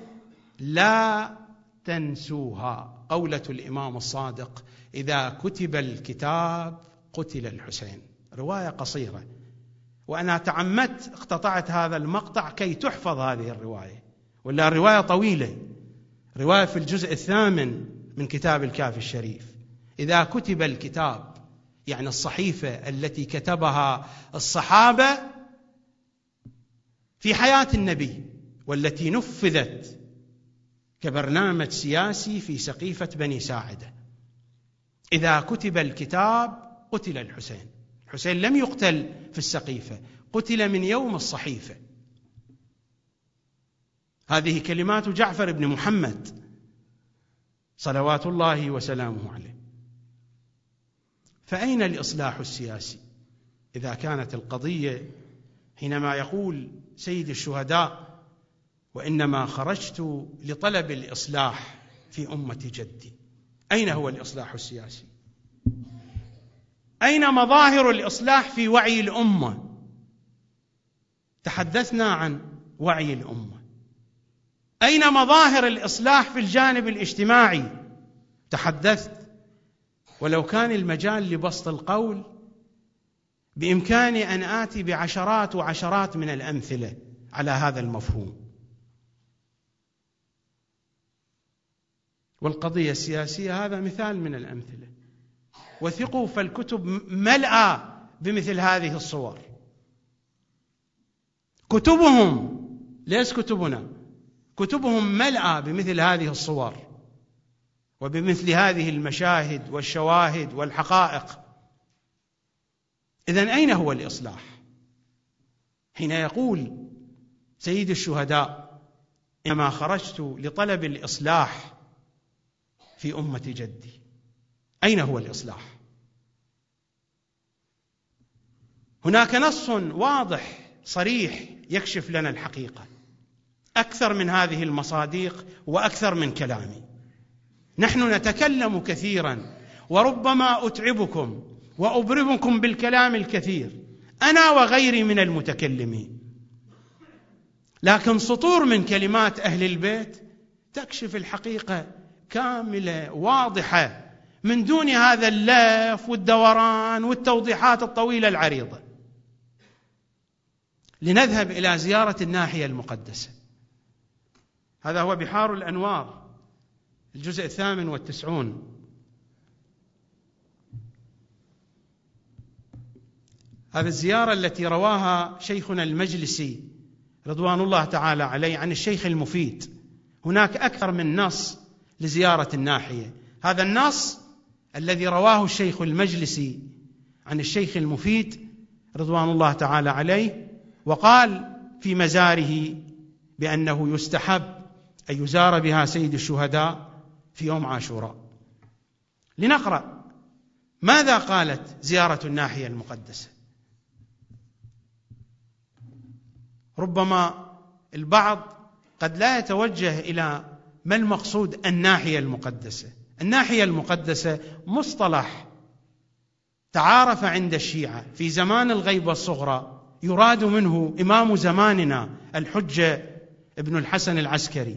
A: لا تنسوها. قولة الإمام الصادق إذا كتب الكتاب قتل الحسين. رواية قصيرة. وأنا تعمدت اقتطعت هذا المقطع كي تحفظ هذه الرواية. ولا الرواية طويلة. رواية في الجزء الثامن من كتاب الكافي الشريف. إذا كتب الكتاب يعني الصحيفة التي كتبها الصحابة في حياة النبي والتي نفذت كبرنامج سياسي في سقيفة بني ساعدة. إذا كتب الكتاب قتل الحسين. الحسين لم يقتل في السقيفة قتل من يوم الصحيفة. هذه كلمات جعفر بن محمد صلوات الله وسلامه عليه. فأين الإصلاح السياسي؟ إذا كانت القضية حينما يقول سيد الشهداء وإنما خرجت لطلب الإصلاح في أمة جدي أين هو الإصلاح السياسي؟ أين مظاهر الإصلاح في وعي الأمة؟ تحدثنا عن وعي الأمة. أين مظاهر الإصلاح في الجانب الاجتماعي؟ تحدثت. ولو كان المجال لبسط القول بامكاني أن آتي بعشرات وعشرات من الأمثلة على هذا المفهوم. والقضية السياسية هذا مثال من الأمثلة. وثقوا فالكتب ملأى بمثل هذه الصور. كتبهم ليس كتبنا كتبهم ملأى بمثل هذه الصور وبمثل هذه المشاهد والشواهد والحقائق. اذا أين هو الإصلاح؟ حين يقول سيد الشهداء إنما خرجت لطلب الإصلاح في أمة جدي. أين هو الإصلاح؟ هناك نص واضح صريح يكشف لنا الحقيقة. أكثر من هذه المصادق وأكثر من كلامي. نحن نتكلم كثيرا وربما أتعبكم وأبرمكم بالكلام الكثير. أنا وغيري من المتكلمين. لكن سطور من كلمات أهل البيت تكشف الحقيقة كاملة واضحة. من دون هذا اللف والدوران والتوضيحات الطويلة العريضة. لنذهب إلى زيارة الناحية المقدسة. هذا هو بحار الأنوار الجزء الثامن والتسعون. هذه الزيارة التي رواها شيخنا المجلسي رضوان الله تعالى عليه عن الشيخ المفيد. هناك أكثر من نص لزيارة الناحية. هذا النص الذي رواه الشيخ المجلسي عن الشيخ المفيد رضوان الله تعالى عليه وقال في مزاره بأنه يستحب أن يزار بها سيد الشهداء في يوم عاشوراء. لنقرأ ماذا قالت زيارة الناحية المقدسة. ربما البعض قد لا يتوجه إلى ما المقصود الناحية المقدسة. الناحية المقدسة مصطلح تعارف عند الشيعة في زمان الغيبه الصغرى يراد منه إمام زماننا الحجة ابن الحسن العسكري.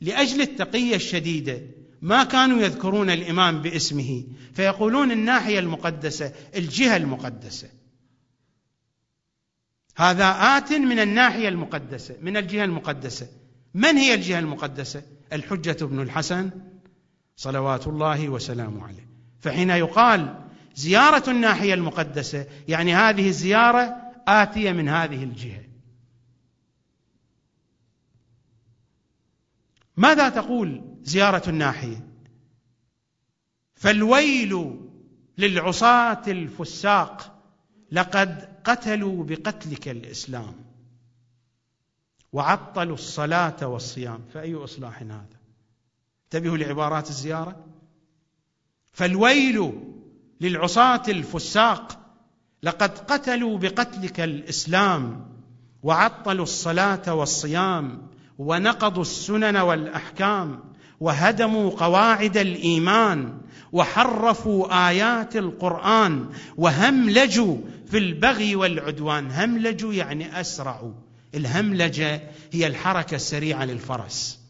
A: لأجل التقية الشديدة ما كانوا يذكرون الإمام باسمه فيقولون الناحية المقدسة الجهة المقدسة. هذا آت من الناحية المقدسة من الجهة المقدسة. من هي الجهة المقدسة؟ الحجة ابن الحسن صلوات الله وسلامه عليه. فحين يقال زيارة الناحية المقدسة يعني هذه الزيارة آتية من هذه الجهة. ماذا تقول زيارة الناحية؟ فالويل للعصاة الفساق لقد قتلوا بقتلك الإسلام وعطلوا الصلاة والصيام. فأي إصلاح هذا؟ انتبهوا لعبارات الزيارة. فالويل للعصاة الفساق لقد قتلوا بقتلك الإسلام وعطلوا الصلاة والصيام ونقضوا السنن والأحكام وهدموا قواعد الإيمان وحرفوا آيات القرآن وهملجوا في البغي والعدوان. هملجوا يعني أسرعوا. الهملجة هي الحركة السريعة للفرس.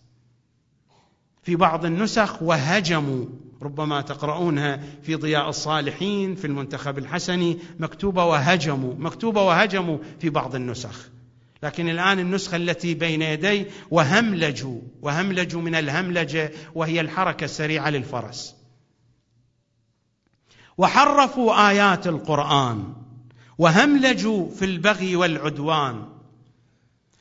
A: في بعض النسخ وهجموا ربما تقرؤونها في ضياء الصالحين في المنتخب الحسني مكتوبة وهجموا مكتوبة وهجموا في بعض النسخ. لكن الآن النسخة التي بين يدي وهملجوا وهملجوا من الهملجة وهي الحركة السريعة للفرس. وحرفوا آيات القرآن وهملجوا في البغي والعدوان.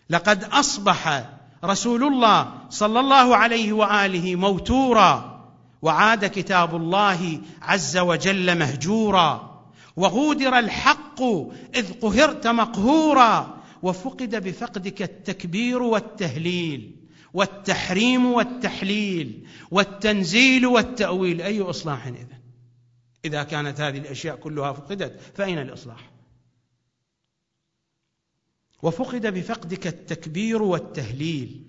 A: لقد أصبح رسول الله صلى الله عليه وآله موتورا وعاد كتاب الله عز وجل مهجورا وغودر الحق إذ قهرت مقهورا وفقد بفقدك التكبير والتهليل والتحريم والتحليل والتنزيل والتأويل. أي إصلاح إذن؟ إذا كانت هذه الأشياء كلها فقدت فأين الإصلاح؟ وفقد بفقدك التكبير والتهليل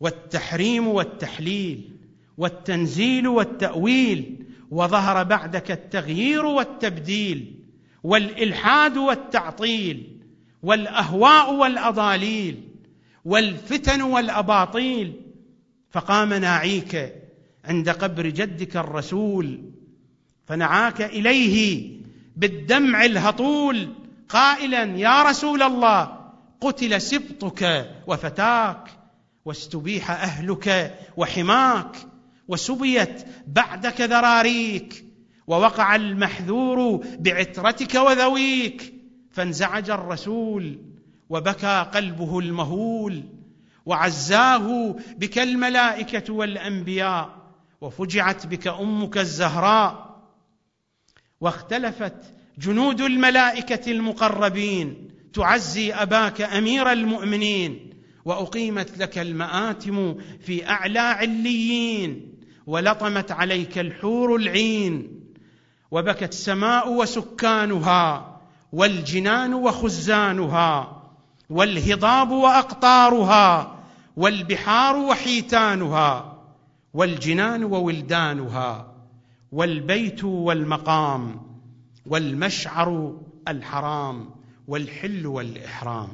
A: والتحريم والتحليل والتنزيل والتأويل وظهر بعدك التغيير والتبديل والإلحاد والتعطيل والأهواء والأضاليل والفتن والأباطيل فقام ناعيك عند قبر جدك الرسول فنعاك إليه بالدمع الهطول قائلا يا رسول الله قتل سبطك وفتاك واستبيح أهلك وحماك وسبيت بعدك ذراريك ووقع المحذور بعترتك وذويك فانزعج الرسول وبكى قلبه المهول وعزاه بك الملائكة والأنبياء وفجعت بك أمك الزهراء واختلفت جنود الملائكة المقربين تعزي أباك أمير المؤمنين وأقيمت لك المآتم في أعلى عليين ولطمت عليك الحور العين وبكت السماء وسكانها والجنان وخزانها والهضاب وأقطارها والبحار وحيتانها والجنان وولدانها والبيت والمقام. والمشعر الحرام والحل والإحرام.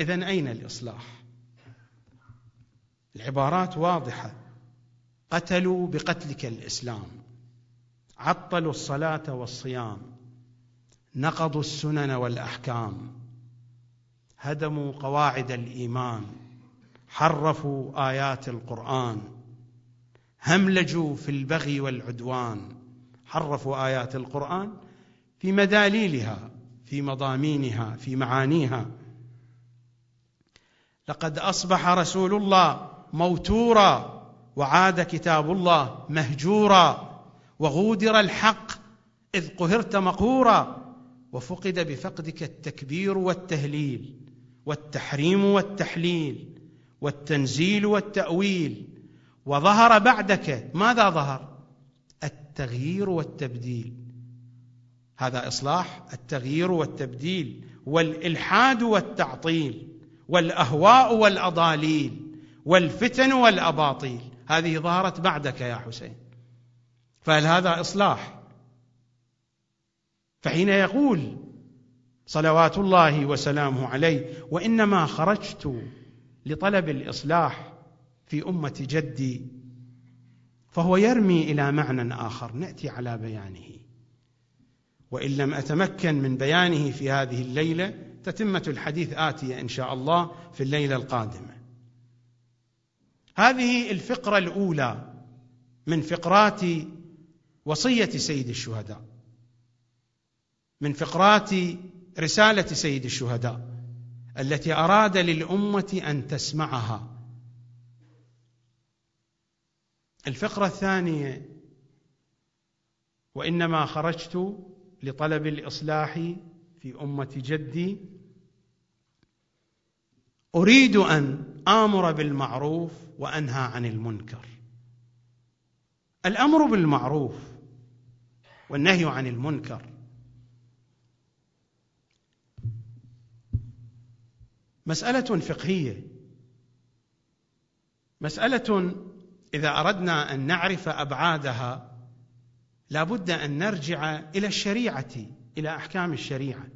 A: اذا أين الإصلاح؟ العبارات واضحة. قتلوا بقتلك الإسلام. عطلوا الصلاة والصيام. نقضوا السنن والأحكام. هدموا قواعد الإيمان. حرفوا آيات القرآن. هملجوا في البغي والعدوان. حرفوا آيات القرآن في مداليلها في مضامينها في معانيها. لقد أصبح رسول الله موتورا وعاد كتاب الله مهجورا وغودر الحق إذ قهرت مقهورا وفقد بفقدك التكبير والتهليل والتحريم والتحليل والتنزيل والتأويل وظهر بعدك. ماذا ظهر؟ التغيير والتبديل. هذا إصلاح التغيير والتبديل والإلحاد والتعطيل والأهواء والأضاليل والفتن والأباطيل. هذه ظهرت بعدك يا حسين. فهل هذا إصلاح؟ فحين يقول صلوات الله وسلامه عليه وإنما خرجت لطلب الإصلاح في أمة جدي فهو يرمي إلى معنى آخر نأتي على بيانه. وإن لم أتمكن من بيانه في هذه الليلة تتمة الحديث اتيه إن شاء الله في الليلة القادمة. هذه الفقرة الأولى من فقرات وصية سيد الشهداء. من فقرات رسالة سيد الشهداء التي أراد للأمة أن تسمعها. الفقرة الثانية وإنما خرجت لطلب الإصلاح في أمة جدي. أريد أن آمر بالمعروف وأنهى عن المنكر. الأمر بالمعروف والنهي عن المنكر مسألة فقهية مسألة إذا أردنا أن نعرف أبعادها لا بد أن نرجع إلى الشريعة إلى أحكام الشريعة.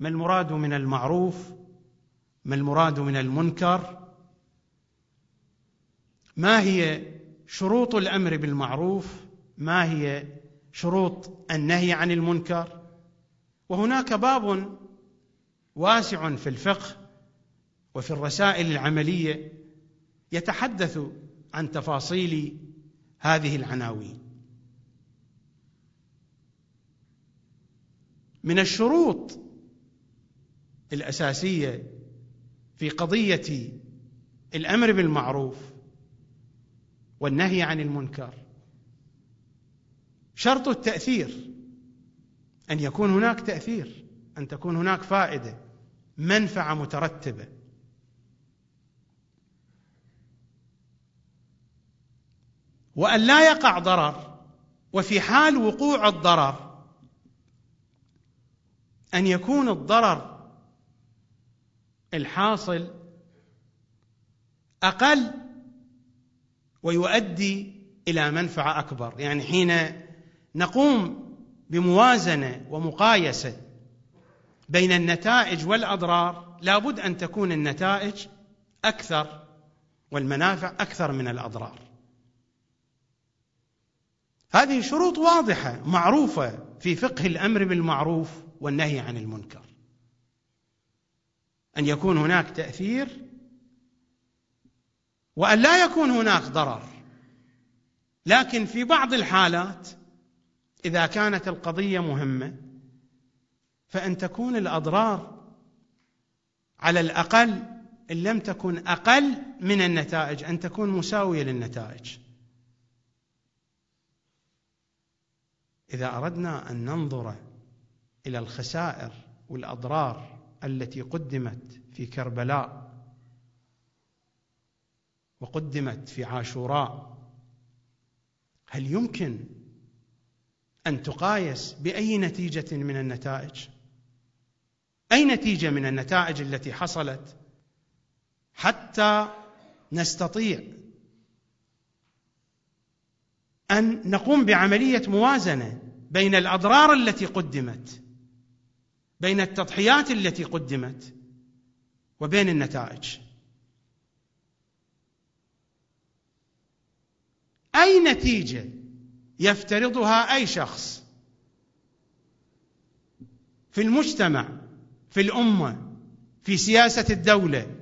A: ما المراد من المعروف؟ ما المراد من المنكر؟ ما هي شروط الأمر بالمعروف؟ ما هي شروط النهي عن المنكر؟ وهناك باب واسع في الفقه وفي الرسائل العملية يتحدث عن تفاصيل هذه العناوين. من الشروط الأساسية في قضية الأمر بالمعروف والنهي عن المنكر شرط التأثير أن يكون هناك تأثير أن تكون هناك فائدة منفعة مترتبة. وأن لا يقع ضرر وفي حال وقوع الضرر أن يكون الضرر الحاصل أقل ويؤدي إلى منفعة أكبر. يعني حين نقوم بموازنة ومقايسة بين النتائج والأضرار لابد أن تكون النتائج أكثر والمنافع أكثر من الأضرار. هذه شروط واضحة معروفة في فقه الأمر بالمعروف والنهي عن المنكر. أن يكون هناك تأثير وأن لا يكون هناك ضرر. لكن في بعض الحالات إذا كانت القضية مهمة فأن تكون الأضرار على الأقل إن لم تكن أقل من النتائج أن تكون مساوية للنتائج. إذا أردنا أن ننظر إلى الخسائر والأضرار التي قدمت في كربلاء وقدمت في عاشوراء هل يمكن أن تقايس بأي نتيجة من النتائج؟ أي نتيجة من النتائج التي حصلت حتى نستطيع أن نقوم بعملية موازنة بين الأضرار التي قدمت بين التضحيات التي قدمت وبين النتائج. أي نتيجة يفترضها أي شخص؟ في المجتمع في الأمة في سياسة الدولة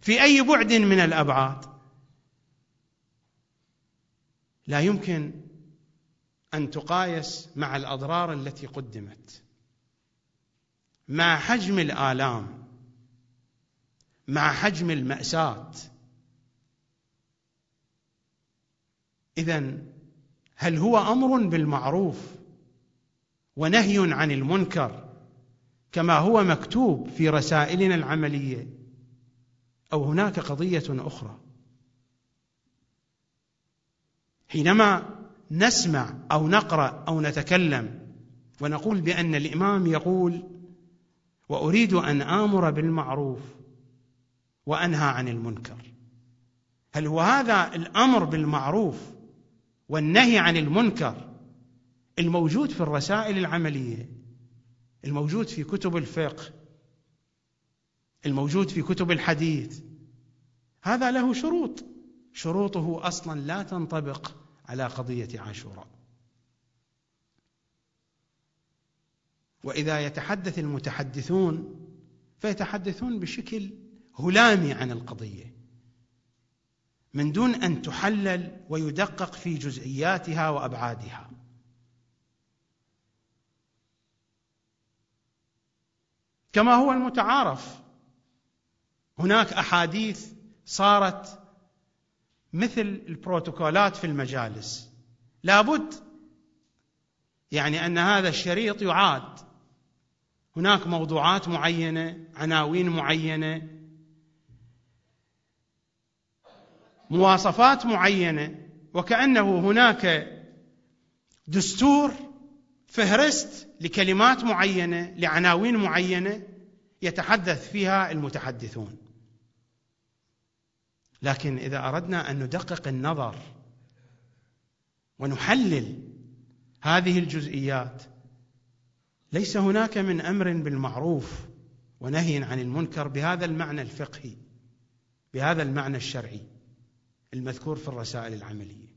A: في أي بعد من الأبعاد؟ لا يمكن أن تقايس مع الأضرار التي قدمت. مع حجم الآلام مع حجم المأساة. اذا هل هو أمر بالمعروف ونهي عن المنكر كما هو مكتوب في رسائلنا العملية أو هناك قضية أخرى؟ حينما نسمع أو نقرأ أو نتكلم ونقول بأن الإمام يقول وأريد أن آمر بالمعروف وأنهى عن المنكر. هل هو هذا الأمر بالمعروف والنهي عن المنكر الموجود في الرسائل العملية الموجود في كتب الفقه الموجود في كتب الحديث؟ هذا له شروط. شروطه أصلا لا تنطبق على قضية عاشوراء. وإذا يتحدث المتحدثون فيتحدثون بشكل هلامي عن القضية من دون أن تحلل ويدقق في جزئياتها وأبعادها. كما هو المتعارف هناك أحاديث صارت مثل البروتوكولات في المجالس. لابد يعني أن هذا الشريط يعاد. هناك موضوعات معينة عناوين معينة مواصفات معينة وكأنه هناك دستور فهرست لكلمات معينة لعناوين معينة يتحدث فيها المتحدثون. لكن إذا أردنا أن ندقق النظر ونحلل هذه الجزئيات ليس هناك من أمر بالمعروف ونهي عن المنكر بهذا المعنى الفقهي بهذا المعنى الشرعي المذكور في الرسائل العملية.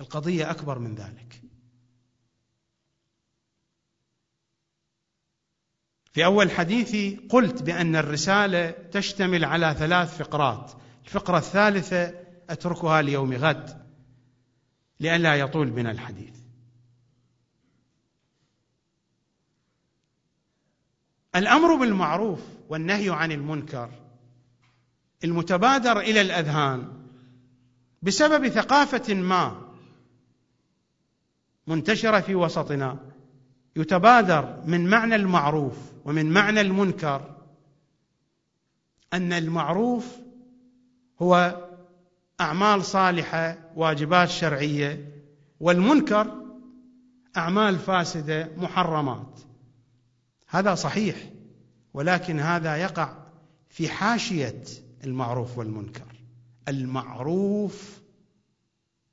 A: القضية أكبر من ذلك. في أول حديثي قلت بأن الرسالة تشتمل على ثلاث فقرات. الفقرة الثالثة أتركها ليوم غد لئلا يطول بنا الحديث. الأمر بالمعروف والنهي عن المنكر المتبادر إلى الأذهان بسبب ثقافة ما منتشرة في وسطنا يتبادر من معنى المعروف ومن معنى المنكر أن المعروف هو أعمال صالحة واجبات شرعية والمنكر أعمال فاسدة محرمات. هذا صحيح ولكن هذا يقع في حاشية المعروف والمنكر. المعروف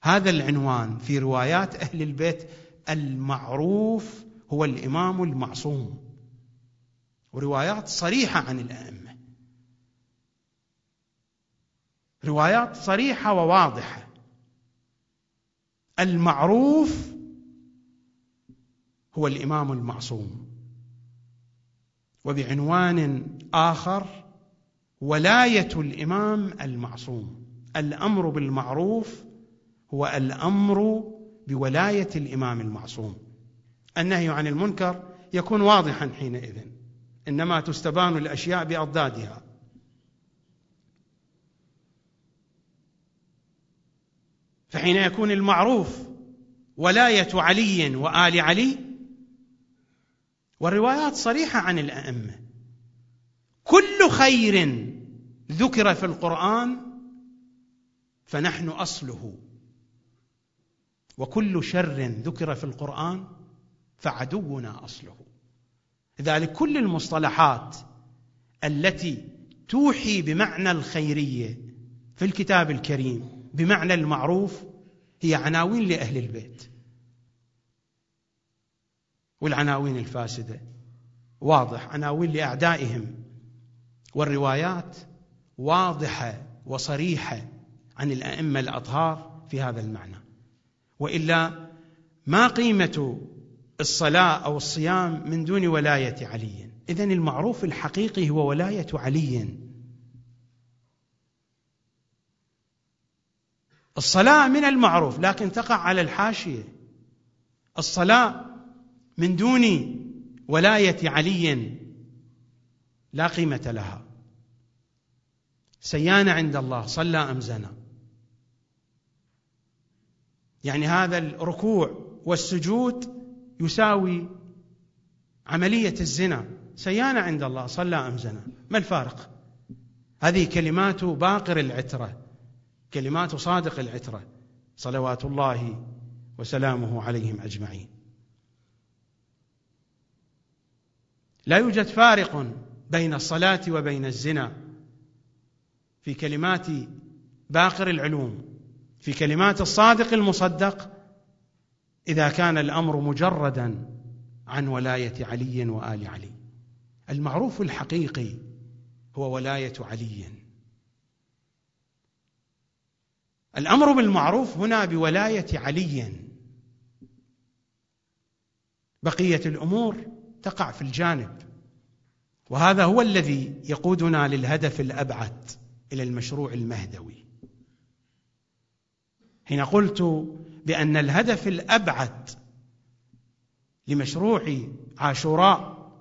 A: هذا العنوان في روايات أهل البيت المعروف هو الإمام المعصوم. وروايات صريحة عن الأئمة. روايات صريحة وواضحة. المعروف هو الإمام المعصوم. وبعنوان آخر ولاية الإمام المعصوم. الأمر بالمعروف هو الأمر بولاية الإمام المعصوم. النهي عن المنكر يكون واضحا حينئذ إنما تستبان الأشياء بأضدادها. فحين يكون المعروف ولاية علي وآل علي والروايات صريحة عن الأئمة. كل خير ذكر في القرآن فنحن أصله. وكل شر ذكر في القرآن فعدونا أصله. لذلك كل المصطلحات التي توحي بمعنى الخيرية في الكتاب الكريم بمعنى المعروف هي عناوين لأهل البيت. والعناوين الفاسدة. واضح. عناوين لأعدائهم. والروايات واضحة وصريحة عن الأئمة الأطهار في هذا المعنى. وإلا ما قيمة الصلاة أو الصيام من دون ولاية علي. اذا المعروف الحقيقي هو ولاية علي. الصلاة من المعروف لكن تقع على الحاشية. الصلاة من دون ولاية علي لا قيمة لها. سيان عند الله صلى أم زنى. يعني هذا الركوع والسجود يساوي عملية الزنا. سيانة عند الله صلى أم زنى. ما الفارق؟ هذه كلمات باقر العترة. كلمات صادق العترة صلوات الله وسلامه عليهم أجمعين. لا يوجد فارق بين الصلاة وبين الزنا في كلمات باقر العلوم في كلمات الصادق المصدق إذا كان الأمر مجردا عن ولاية علي وآل علي. المعروف الحقيقي هو ولاية علي. الأمر بالمعروف هنا بولاية علي. بقية الأمور تقع في الجانب. وهذا هو الذي يقودنا للهدف الأبعد إلى المشروع المهدوي. حين قلت بأن الهدف الأبعد لمشروع عاشوراء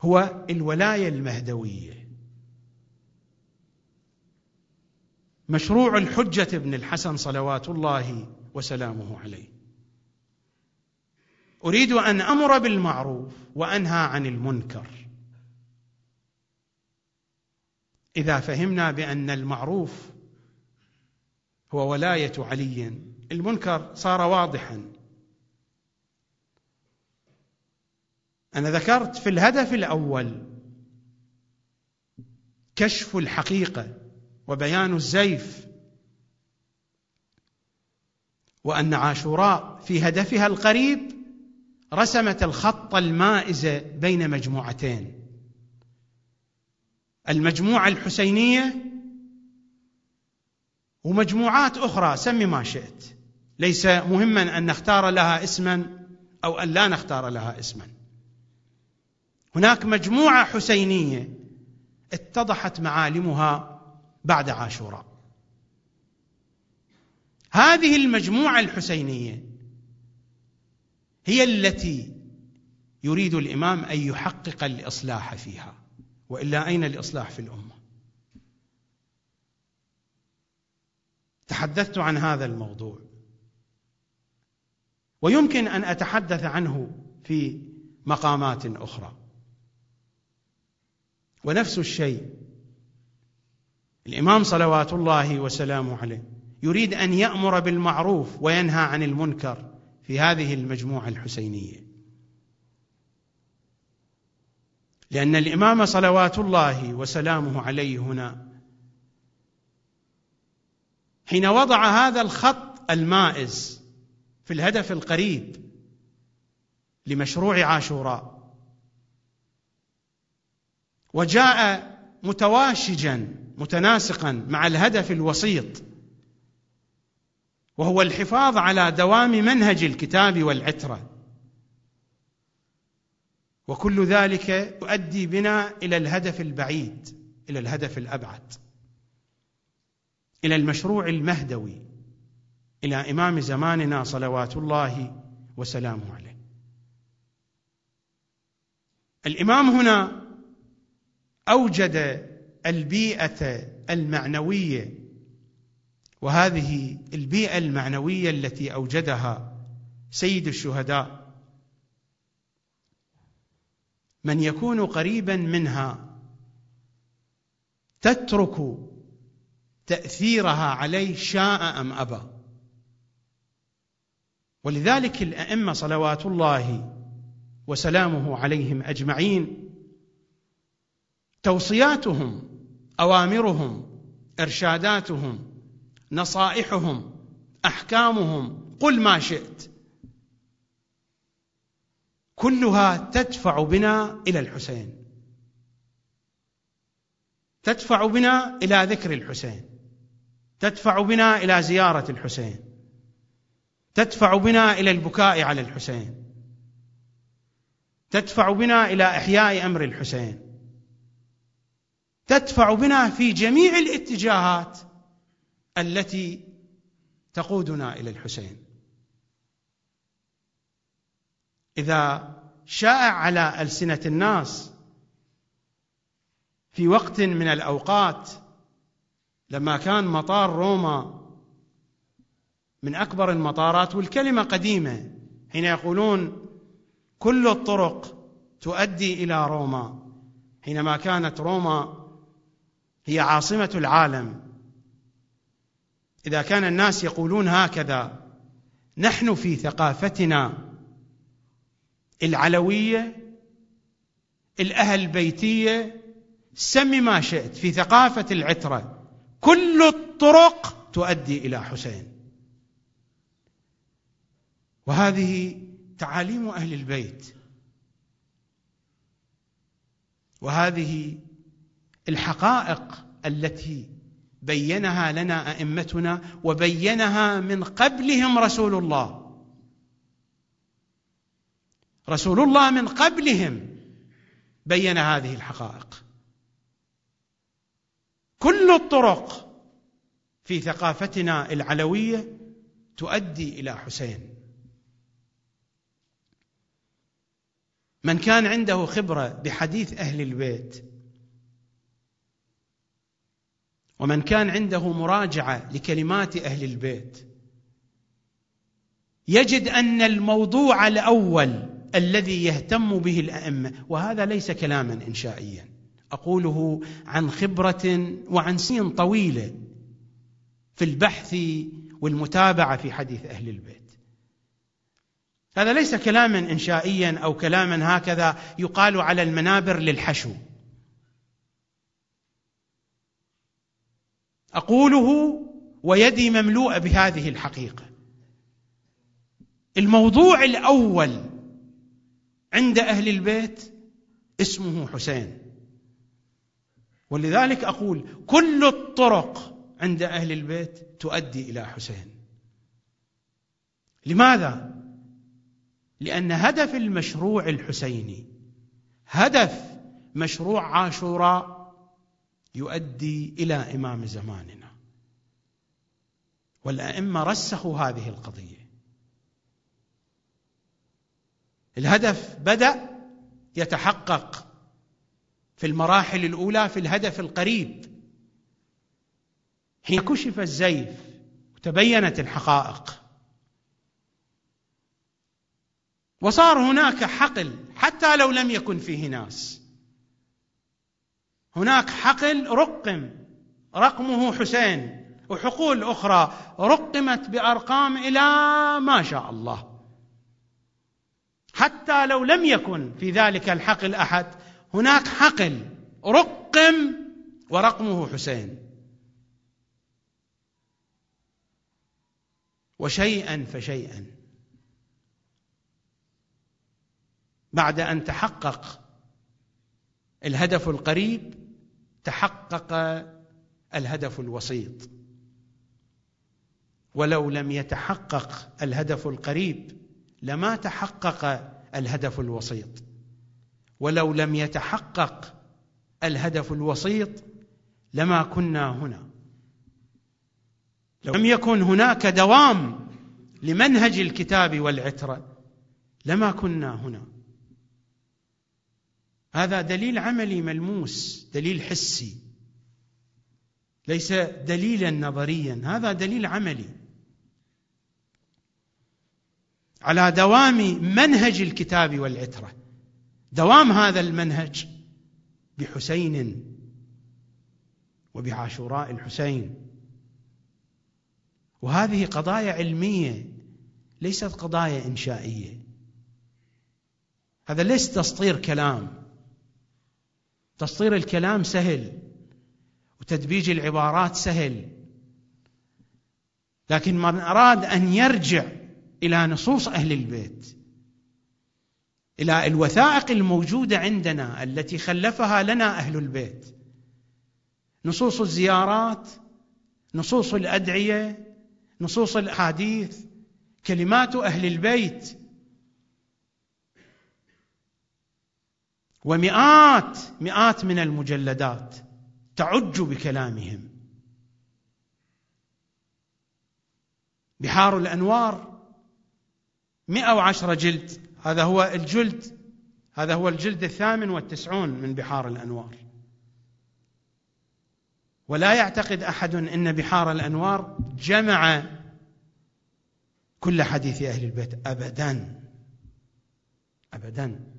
A: هو الولاية المهدوية. مشروع الحجة بن الحسن صلوات الله وسلامه عليه. أريد أن أمر بالمعروف وأنهى عن المنكر. إذا فهمنا بأن المعروف هو ولاية علي المنكر صار واضحا. أنا ذكرت في الهدف الأول كشف الحقيقة. وبيان الزيف وأن عاشوراء في هدفها القريب رسمت الخط المائز بين مجموعتين. المجموعة الحسينية ومجموعات أخرى سم ما شئت. ليس مهما أن نختار لها اسما أو أن لا نختار لها اسما. هناك مجموعة حسينية اتضحت معالمها بعد عاشوراء. هذه المجموعة الحسينية هي التي يريد الإمام أن يحقق الإصلاح فيها. وإلا أين الإصلاح في الأمة؟ تحدثت عن هذا الموضوع. ويمكن أن أتحدث عنه في مقامات أخرى. ونفس الشيء الإمام صلوات الله وسلامه عليه يريد أن يأمر بالمعروف وينهى عن المنكر في هذه المجموعة الحسينية. لأن الإمام صلوات الله وسلامه عليه هنا حين وضع هذا الخط المائز في الهدف القريب لمشروع عاشوراء وجاء متواشجا متناسقا مع الهدف الوسيط وهو الحفاظ على دوام منهج الكتاب والعترة. وكل ذلك يؤدي بنا إلى الهدف البعيد إلى الهدف الأبعد إلى المشروع المهدوي إلى إمام زماننا صلوات الله وسلامه عليه. الإمام هنا أوجد البيئة المعنوية وهذه البيئة المعنوية التي أوجدها سيد الشهداء. من يكون قريبا منها تترك تأثيرها عليه شاء أم أبى. ولذلك الأئمة صلوات الله وسلامه عليهم أجمعين توصياتهم أوامرهم إرشاداتهم نصائحهم أحكامهم قل ما شئت. كلها تدفع بنا إلى الحسين. تدفع بنا إلى ذكر الحسين. تدفع بنا إلى زيارة الحسين. تدفع بنا إلى البكاء على الحسين. تدفع بنا إلى إحياء أمر الحسين. تدفع بنا في جميع الاتجاهات التي تقودنا إلى الحسين. إذا شاع على ألسنة الناس في وقت من الأوقات لما كان مطار روما من أكبر المطارات والكلمة قديمة حين يقولون كل الطرق تؤدي إلى روما حينما كانت روما هي عاصمة العالم. إذا كان الناس يقولون هكذا نحن في ثقافتنا العلوية الاهل بيتيه سمي ما شئت في ثقافة العترة كل الطرق تؤدي إلى حسين. وهذه تعاليم أهل البيت. وهذه الحقائق التي بينها لنا أئمتنا وبينها من قبلهم رسول الله. رسول الله من قبلهم بين هذه الحقائق. كل الطرق في ثقافتنا العلوية تؤدي إلى حسين. من كان عنده خبرة بحديث أهل البيت ومن كان عنده مراجعة لكلمات أهل البيت يجد أن الموضوع الأول الذي يهتم به الأئمة وهذا ليس كلاما إنشائيا أقوله عن خبرة وعن سنين طويلة في البحث والمتابعة في حديث أهل البيت. هذا ليس كلاما إنشائيا أو كلاما هكذا يقال على المنابر للحشو. أقوله ويدي مملوءه بهذه الحقيقة. الموضوع الأول عند أهل البيت اسمه حسين. ولذلك أقول كل الطرق عند أهل البيت تؤدي إلى حسين. لماذا؟ لأن هدف المشروع الحسيني هدف مشروع عاشوراء يؤدي إلى إمام زماننا. والأئمة رسخوا هذه القضية. الهدف بدأ يتحقق في المراحل الأولى في الهدف القريب. حين كشف الزيف وتبينت الحقائق. وصار هناك حقل حتى لو لم يكن فيه ناس. هناك حقل رقم رقمه حسين. وحقول أخرى رقمت بأرقام إلى ما شاء الله. حتى لو لم يكن في ذلك الحقل أحد هناك حقل رقم ورقمه حسين. وشيئا فشيئا. بعد أن تحقق الهدف القريب تحقق الهدف الوسيط. ولو لم يتحقق الهدف القريب لما تحقق الهدف الوسيط. ولو لم يتحقق الهدف الوسيط لما كنا هنا. لو لم يكن هناك دوام لمنهج الكتاب والعترة لما كنا هنا. هذا دليل عملي ملموس دليل حسي. ليس دليلا نظريا هذا دليل عملي. على دوام منهج الكتاب والعترة. دوام هذا المنهج بحسين وبعاشوراء الحسين. وهذه قضايا علمية ليست قضايا إنشائية. هذا ليس تسطير كلام. تسطير الكلام سهل وتدبيج العبارات سهل. لكن من أراد أن يرجع إلى نصوص أهل البيت إلى الوثائق الموجودة عندنا التي خلفها لنا أهل البيت نصوص الزيارات نصوص الأدعية نصوص الأحاديث كلمات أهل البيت ومئات مئات من المجلدات تعج بكلامهم. بحار الأنوار 110 جلد. هذا هو الجلد هذا هو الجلد الثامن والتسعون من بحار الأنوار. ولا يعتقد أحد إن بحار الأنوار جمع كل حديث أهل البيت ابدا ابدا.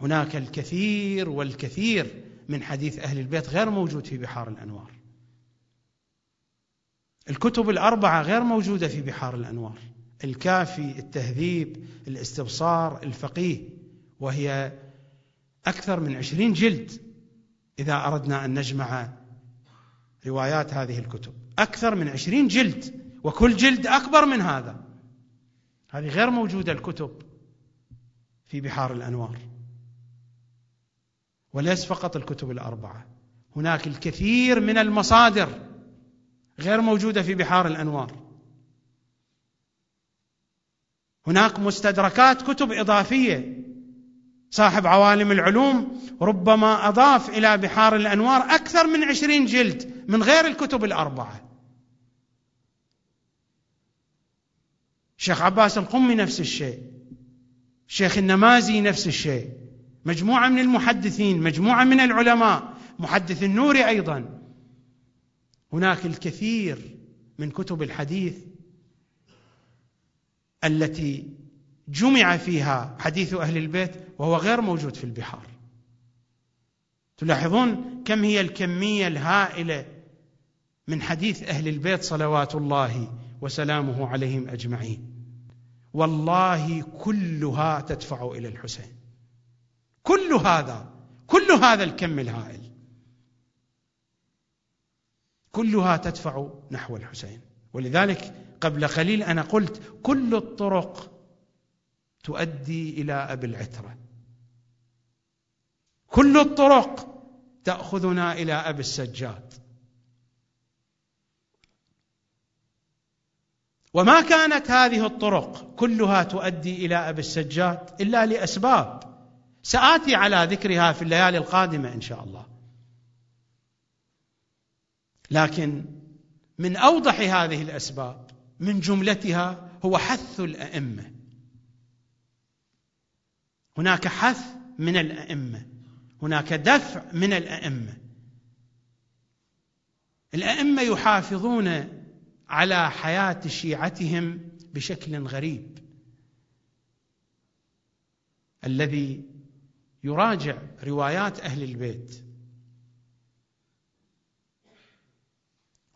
A: هناك الكثير والكثير من حديث أهل البيت غير موجود في بحار الأنوار. الكتب الأربعة غير موجودة في بحار الأنوار. الكافي التهذيب الاستبصار الفقيه. وهي أكثر من عشرين جلد إذا أردنا أن نجمع روايات هذه الكتب. أكثر من عشرين جلد وكل جلد أكبر من هذا. هذه غير موجودة الكتب في بحار الأنوار. وليس فقط الكتب الأربعة. هناك الكثير من المصادر غير موجودة في بحار الأنوار. هناك مستدركات كتب إضافية. صاحب عوالم العلوم ربما أضاف إلى بحار الأنوار أكثر من عشرين جلد من غير الكتب الأربعة. الشيخ عباس القمي نفس الشيء. الشيخ النمازي نفس الشيء. مجموعة من المحدثين مجموعة من العلماء محدث النوري أيضا. هناك الكثير من كتب الحديث التي جمع فيها حديث أهل البيت وهو غير موجود في البحار. تلاحظون كم هي الكمية الهائلة من حديث أهل البيت صلوات الله وسلامه عليهم أجمعين. والله كلها تدفع إلى الحسين. كل هذا كل هذا الكم الهائل. كلها تدفع نحو الحسين. ولذلك قبل قليل أنا قلت كل الطرق تؤدي إلى أبي العترة. كل الطرق تأخذنا إلى أبي السجاد. وما كانت هذه الطرق كلها تؤدي إلى أبي السجاد إلا لأسباب. سآتي على ذكرها في الليالي القادمة إن شاء الله. لكن من أوضح هذه الأسباب من جملتها هو حث الأئمة. هناك حث من الأئمة هناك دفع من الأئمة. الأئمة يحافظون على حياة شيعتهم بشكل غريب. الذي يراجع روايات أهل البيت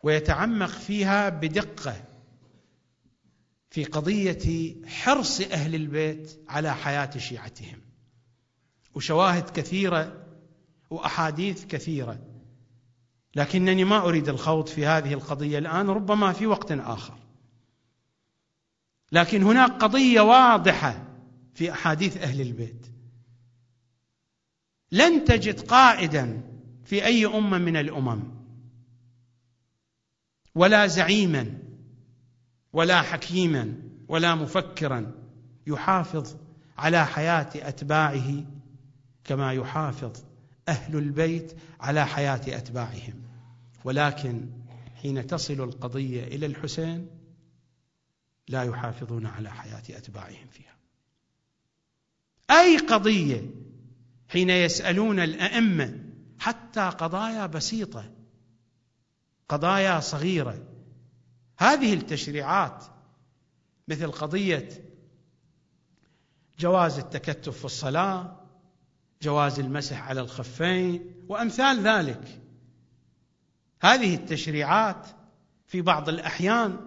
A: ويتعمق فيها بدقة في قضية حرص أهل البيت على حياة شيعتهم وشواهد كثيرة وأحاديث كثيرة. لكنني ما أريد الخوض في هذه القضية الآن ربما في وقت آخر. لكن هناك قضية واضحة في أحاديث أهل البيت. لن تجد قائدا في أي أمة من الأمم. ولا زعيما ولا حكيما ولا مفكرا يحافظ على حياة أتباعه كما يحافظ أهل البيت على حياة أتباعهم. ولكن حين تصل القضية إلى الحسين لا يحافظون على حياة أتباعهم فيها. أي قضية حين يسألون الأئمة حتى قضايا بسيطة قضايا صغيرة. هذه التشريعات مثل قضية جواز التكتف في الصلاة جواز المسح على الخفين وأمثال ذلك. هذه التشريعات في بعض الأحيان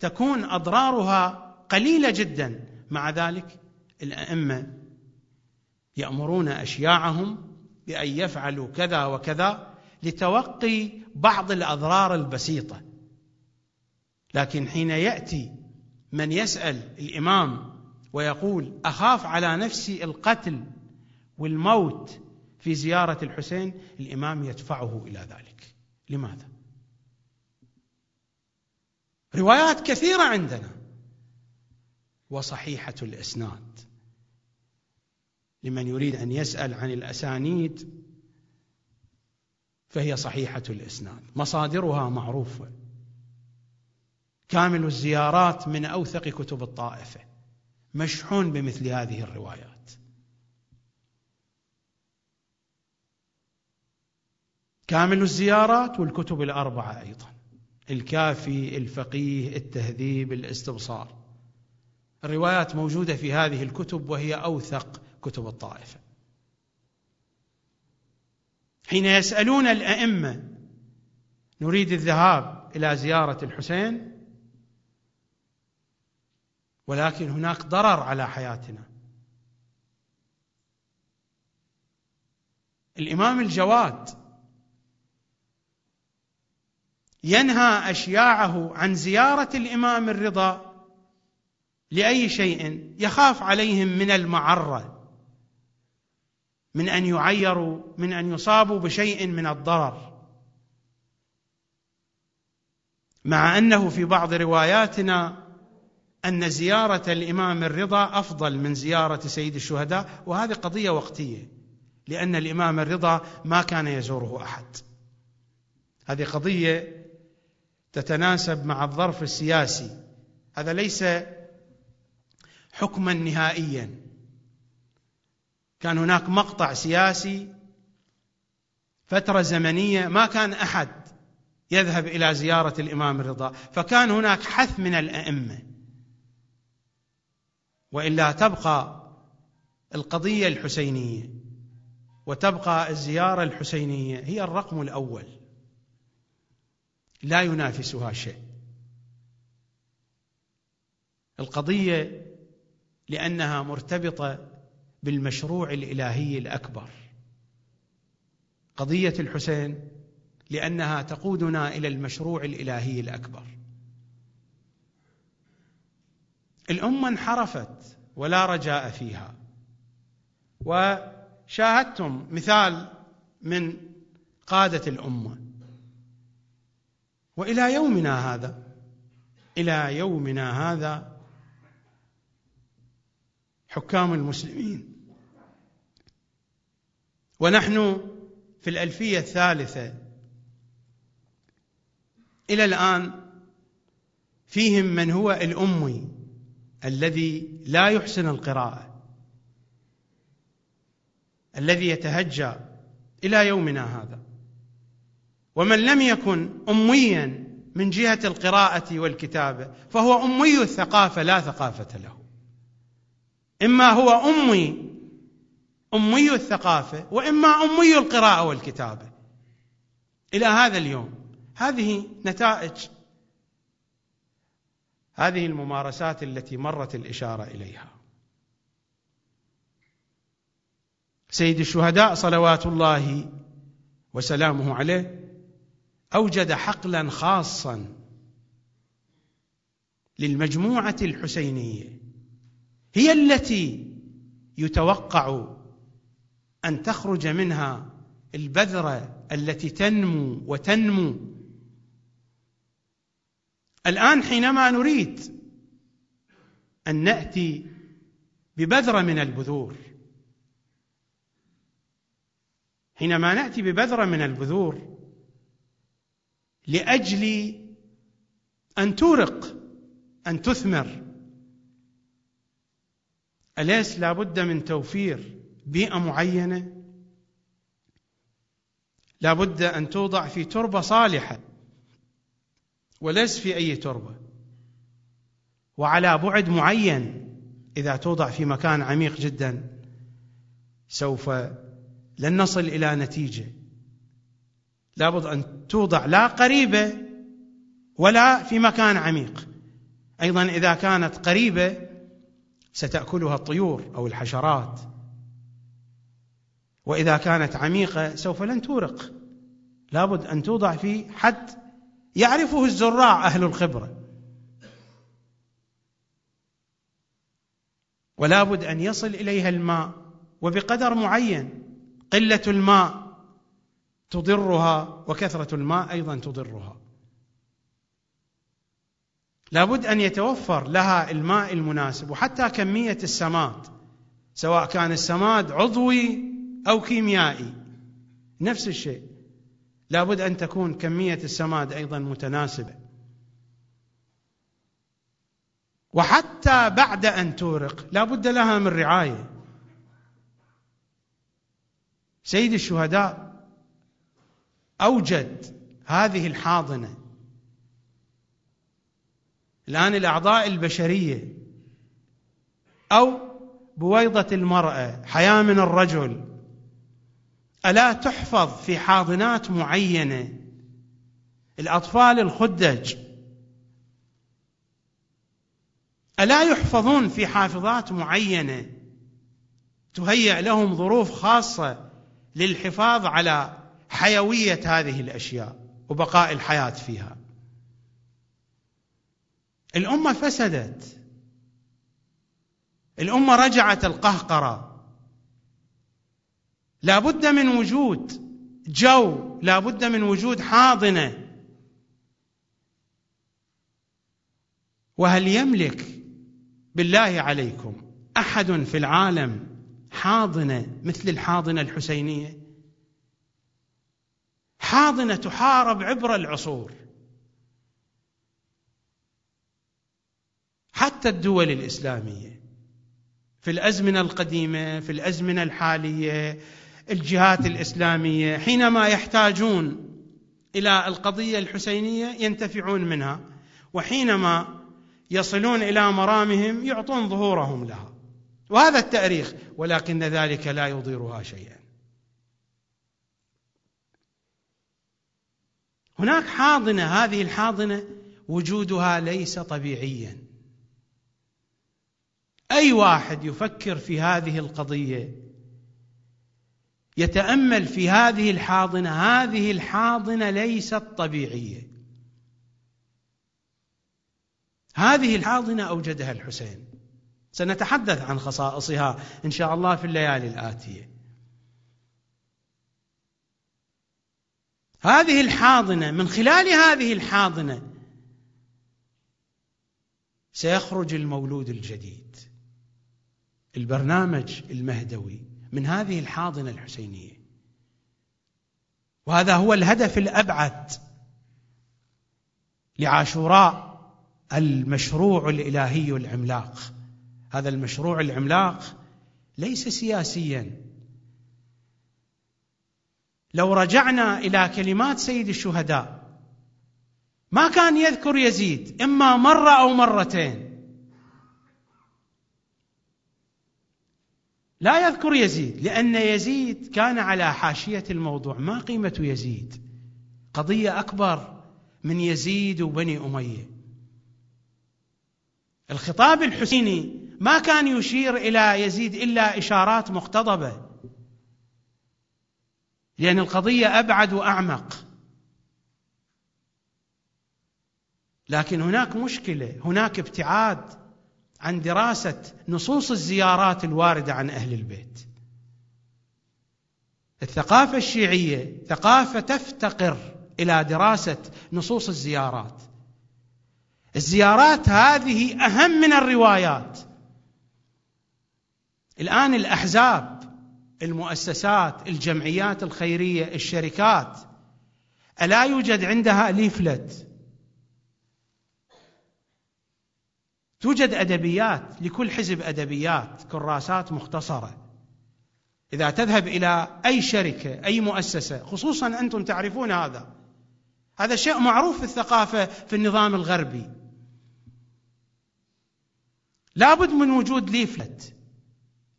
A: تكون أضرارها قليلة جدا. مع ذلك الأئمة يأمرون أشياعهم بأن يفعلوا كذا وكذا لتوقي بعض الأضرار البسيطة. لكن حين يأتي من يسأل الإمام ويقول أخاف على نفسي القتل والموت في زيارة الحسين الإمام يدفعه إلى ذلك. لماذا؟ روايات كثيرة عندنا وصحيحة الإسناد. لمن يريد أن يسأل عن الأسانيد فهي صحيحة الإسناد. مصادرها معروفه كامل الزيارات من أوثق كتب الطائفة. مشحون بمثل هذه الروايات. كامل الزيارات والكتب الأربعة أيضا. الكافي الفقيه التهذيب الاستبصار الروايات موجودة في هذه الكتب وهي أوثق كتب الطائفة. حين يسألون الأئمة نريد الذهاب إلى زيارة الحسين ولكن هناك ضرر على حياتنا. الإمام الجواد ينهى أشياعه عن زيارة الإمام الرضا لأي شيء يخاف عليهم من المعرة. من أن يعيروا من أن يصابوا بشيء من الضرر. مع أنه في بعض رواياتنا أن زيارة الإمام الرضا أفضل من زيارة سيد الشهداء وهذه قضية وقتية لأن الإمام الرضا ما كان يزوره أحد. هذه قضية تتناسب مع الظرف السياسي. هذا ليس حكما نهائيا. كان هناك مقطع سياسي فترة زمنية ما كان أحد يذهب إلى زيارة الإمام الرضا فكان هناك حث من الأئمة. وإلا تبقى القضية الحسينية وتبقى الزيارة الحسينية هي الرقم الأول. لا ينافسها شيء. القضية لأنها مرتبطة بالمشروع الإلهي الأكبر. قضية الحسين لأنها تقودنا إلى المشروع الإلهي الأكبر. الأمة انحرفت ولا رجاء فيها. وشاهدتم مثال من قادة الأمة. وإلى يومنا هذا إلى يومنا هذا حكام المسلمين ونحن في الألفية الثالثة. إلى الآن فيهم من هو الامي الذي لا يحسن القراءة الذي يتهجى إلى يومنا هذا. ومن لم يكن اميا من جهة القراءة والكتابة فهو أمي الثقافة لا ثقافة له. إما هو أمي أمي الثقافة وإما أمي القراءة والكتابة. إلى هذا اليوم. هذه نتائج. هذه الممارسات التي مرت الإشارة إليها. سيد الشهداء صلوات الله وسلامه عليه أوجد حقلا خاصا للمجموعة الحسينية. هي التي يتوقع أن تخرج منها البذرة التي تنمو وتنمو. الآن حينما نريد أن نأتي ببذرة من البذور حينما نأتي ببذرة من البذور لأجل أن تورق أن تثمر أليس لابد من توفير؟ بيئة معينة. لابد أن توضع في تربة صالحة وليس في أي تربة وعلى بعد معين إذا توضع في مكان عميق جدا سوف لن نصل إلى نتيجة. لابد أن توضع لا قريبة ولا في مكان عميق. أيضا إذا كانت قريبة ستأكلها الطيور أو الحشرات. وإذا كانت عميقة سوف لن تورق. لابد أن توضع في حد يعرفه الزراع أهل الخبرة. ولا بد أن يصل إليها الماء وبقدر معين قلة الماء تضرها وكثرة الماء أيضا تضرها. لابد أن يتوفر لها الماء المناسب وحتى كمية السماد سواء كان السماد عضوي أو كيميائي. نفس الشيء. لابد أن تكون كمية السماد أيضا متناسبة. وحتى بعد أن تورق لا بد لها من رعاية. سيد الشهداء أوجد هذه الحاضنة. الآن الأعضاء البشرية أو بويضة المرأة حياة من الرجل ألا تحفظ في حاضنات معينة؟ الأطفال الخدج. ألا يحفظون في حافظات معينة؟ تهيأ لهم ظروف خاصة للحفاظ على حيوية هذه الأشياء وبقاء الحياة فيها. الأمة فسدت. الأمة رجعت القهقرة. لا بد من وجود جو لا بد من وجود حاضنة. وهل يملك بالله عليكم أحد في العالم حاضنة مثل الحاضنة الحسينية؟ حاضنة تحارب عبر العصور. حتى الدول الإسلامية في الأزمنة القديمة في الأزمنة الحالية الجهات الإسلامية حينما يحتاجون إلى القضية الحسينية ينتفعون منها وحينما يصلون إلى مرامهم يعطون ظهورهم لها. وهذا التأريخ ولكن ذلك لا يضيرها شيئا. هناك حاضنة هذه الحاضنة وجودها ليس طبيعيا. أي واحد يفكر في هذه القضية يتأمل في هذه الحاضنة هذه الحاضنة ليست طبيعية. هذه الحاضنة أوجدها الحسين. سنتحدث عن خصائصها إن شاء الله في الليالي الآتية. هذه الحاضنة من خلال هذه الحاضنة سيخرج المولود الجديد البرنامج المهدوي. من هذه الحاضنة الحسينية. وهذا هو الهدف الأبعد لعاشوراء المشروع الإلهي العملاق. هذا المشروع العملاق ليس سياسيا. لو رجعنا إلى كلمات سيد الشهداء ما كان يذكر يزيد إما مرة أو مرتين. لا يذكر يزيد لأن يزيد كان على حاشية الموضوع ما قيمة يزيد. قضية أكبر من يزيد وبني أمية. الخطاب الحسيني ما كان يشير إلى يزيد إلا إشارات مقتضبة. لأن القضية أبعد وأعمق. لكن هناك مشكلة هناك ابتعاد. عن دراسة نصوص الزيارات الواردة عن أهل البيت. الثقافة الشيعية ثقافة تفتقر إلى دراسة نصوص الزيارات. الزيارات هذه أهم من الروايات. الآن الأحزاب المؤسسات الجمعيات الخيرية الشركات ألا يوجد عندها ليفلت؟ توجد أدبيات لكل حزب أدبيات كراسات مختصرة. إذا تذهب إلى أي شركة أي مؤسسة خصوصا أنتم تعرفون هذا. هذا شيء معروف في الثقافة في النظام الغربي. لابد من وجود leaflet.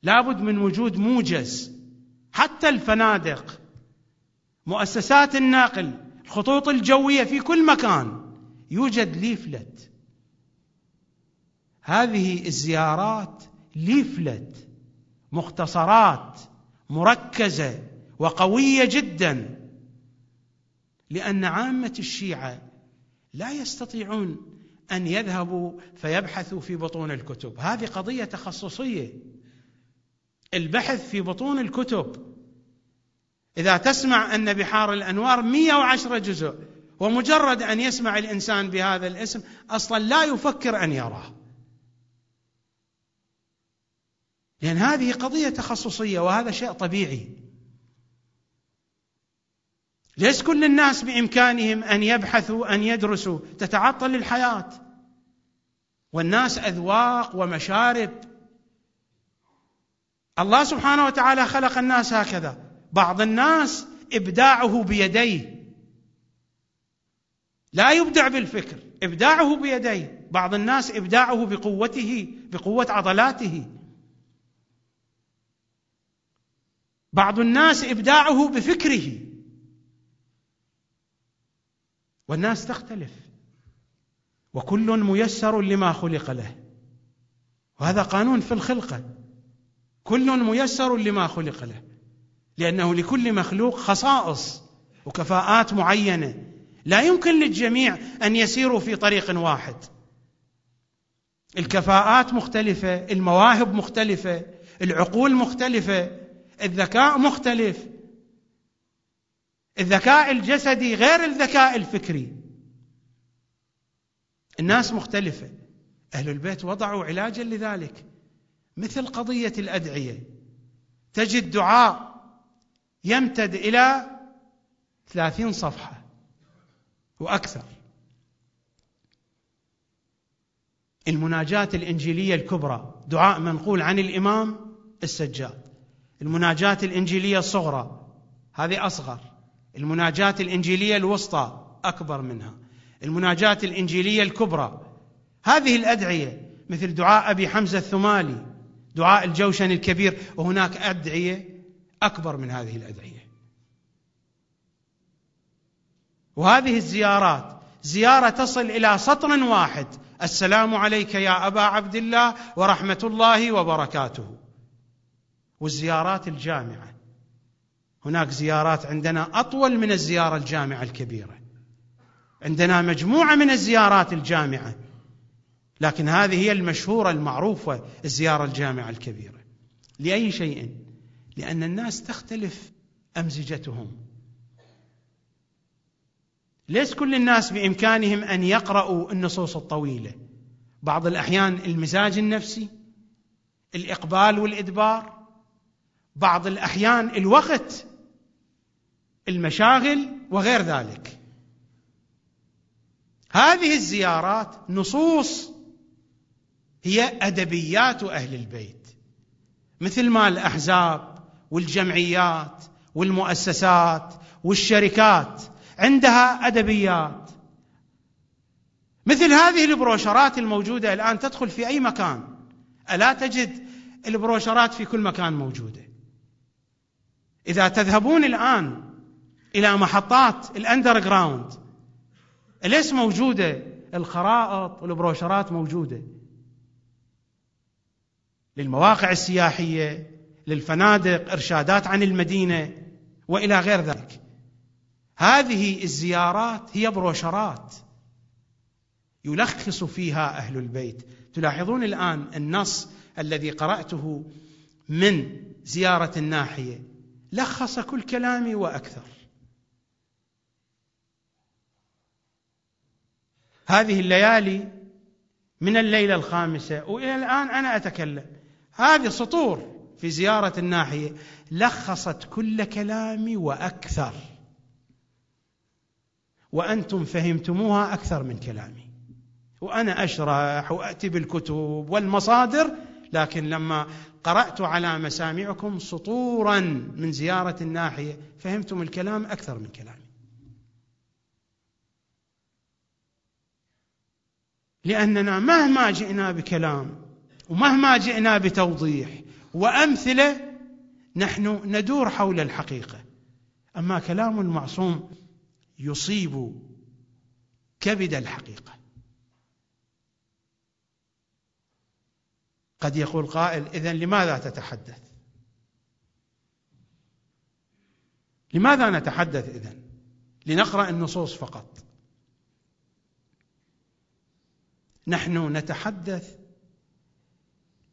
A: لابد من وجود موجز. حتى الفنادق مؤسسات الناقل الخطوط الجوية في كل مكان يوجد leaflet. هذه الزيارات leaflet مختصرات مركزة وقوية جدا لأن عامة الشيعة لا يستطيعون أن يذهبوا فيبحثوا في بطون الكتب. هذه قضية تخصصية. البحث في بطون الكتب. إذا تسمع أن بحار الأنوار 110 جزء ومجرد أن يسمع الإنسان بهذا الاسم أصلا لا يفكر أن يراه. لأن هذه قضية تخصصية وهذا شيء طبيعي. ليس كل الناس بإمكانهم أن يبحثوا أن يدرسوا. تتعطل الحياة. والناس أذواق ومشارب. الله سبحانه وتعالى خلق الناس هكذا. بعض الناس إبداعه بيديه. لا يبدع بالفكر. إبداعه بيديه. بعض الناس إبداعه بقوته بقوة عضلاته. بعض الناس إبداعه بفكره. والناس تختلف. وكل ميسر لما خلق له. وهذا قانون في الخلقه كل ميسر لما خلق له. لأنه لكل مخلوق خصائص وكفاءات معينة. لا يمكن للجميع أن يسيروا في طريق واحد. الكفاءات مختلفة المواهب مختلفة العقول مختلفة. الذكاء مختلف. الذكاء الجسدي غير الذكاء الفكري. الناس مختلفة. أهل البيت وضعوا علاجا لذلك. مثل قضية الأدعية. تجد دعاء يمتد إلى ثلاثين صفحة وأكثر. المناجاة الإنجيلية الكبرى. دعاء منقول عن الإمام السجاد. المناجاة الإنجيلية الصغرى هذه أصغر. المناجاة الإنجيلية الوسطى أكبر منها. المناجاة الإنجيلية الكبرى. هذه الأدعية مثل دعاء أبي حمزة الثمالي دعاء الجوشن الكبير وهناك أدعية أكبر من هذه الأدعية. وهذه الزيارات زيارة تصل إلى سطر واحد. السلام عليك يا أبا عبد الله ورحمة الله وبركاته. والزيارات الجامعة. هناك زيارات عندنا أطول من الزيارة الجامعة الكبيرة. عندنا مجموعة من الزيارات الجامعة. لكن هذه هي المشهورة المعروفة الزيارة الجامعة الكبيرة. لأي شيء؟ لأن الناس تختلف أمزجتهم. ليس كل الناس بإمكانهم أن يقرأوا النصوص الطويلة. بعض الأحيان المزاج النفسي الإقبال والإدبار بعض الأحيان الوقت المشاغل وغير ذلك. هذه الزيارات نصوص هي أدبيات أهل البيت. مثل ما الأحزاب والجمعيات والمؤسسات والشركات عندها أدبيات. مثل هذه البروشرات الموجودة الآن تدخل في أي مكان. ألا تجد البروشرات في كل مكان موجودة. إذا تذهبون الآن إلى محطات ال underground ليش موجودة؟ الخرائط والبروشرات موجودة. للمواقع السياحية للفنادق إرشادات عن المدينة وإلى غير ذلك. هذه الزيارات هي بروشرات يلخص فيها أهل البيت. تلاحظون الآن النص الذي قرأته من زيارة الناحية. لخص كل كلامي وأكثر. هذه الليالي من الليلة الخامسة وإلى الآن أنا أتكلم. هذه سطور في زيارة الناحية. لخصت كل كلامي وأكثر. وأنتم فهمتموها أكثر من كلامي. وأنا أشرح واتي بالكتب والمصادر لكن لما قرأت على مسامعكم سطورا من زيارة الناحية فهمتم الكلام أكثر من كلامي. لأننا مهما جئنا بكلام ومهما جئنا بتوضيح وأمثلة نحن ندور حول الحقيقة. أما كلام المعصوم يصيب كبد الحقيقة. قد يقول قائل اذا لماذا تتحدث؟ لماذا نتحدث إذن؟ لنقرأ النصوص فقط. نحن نتحدث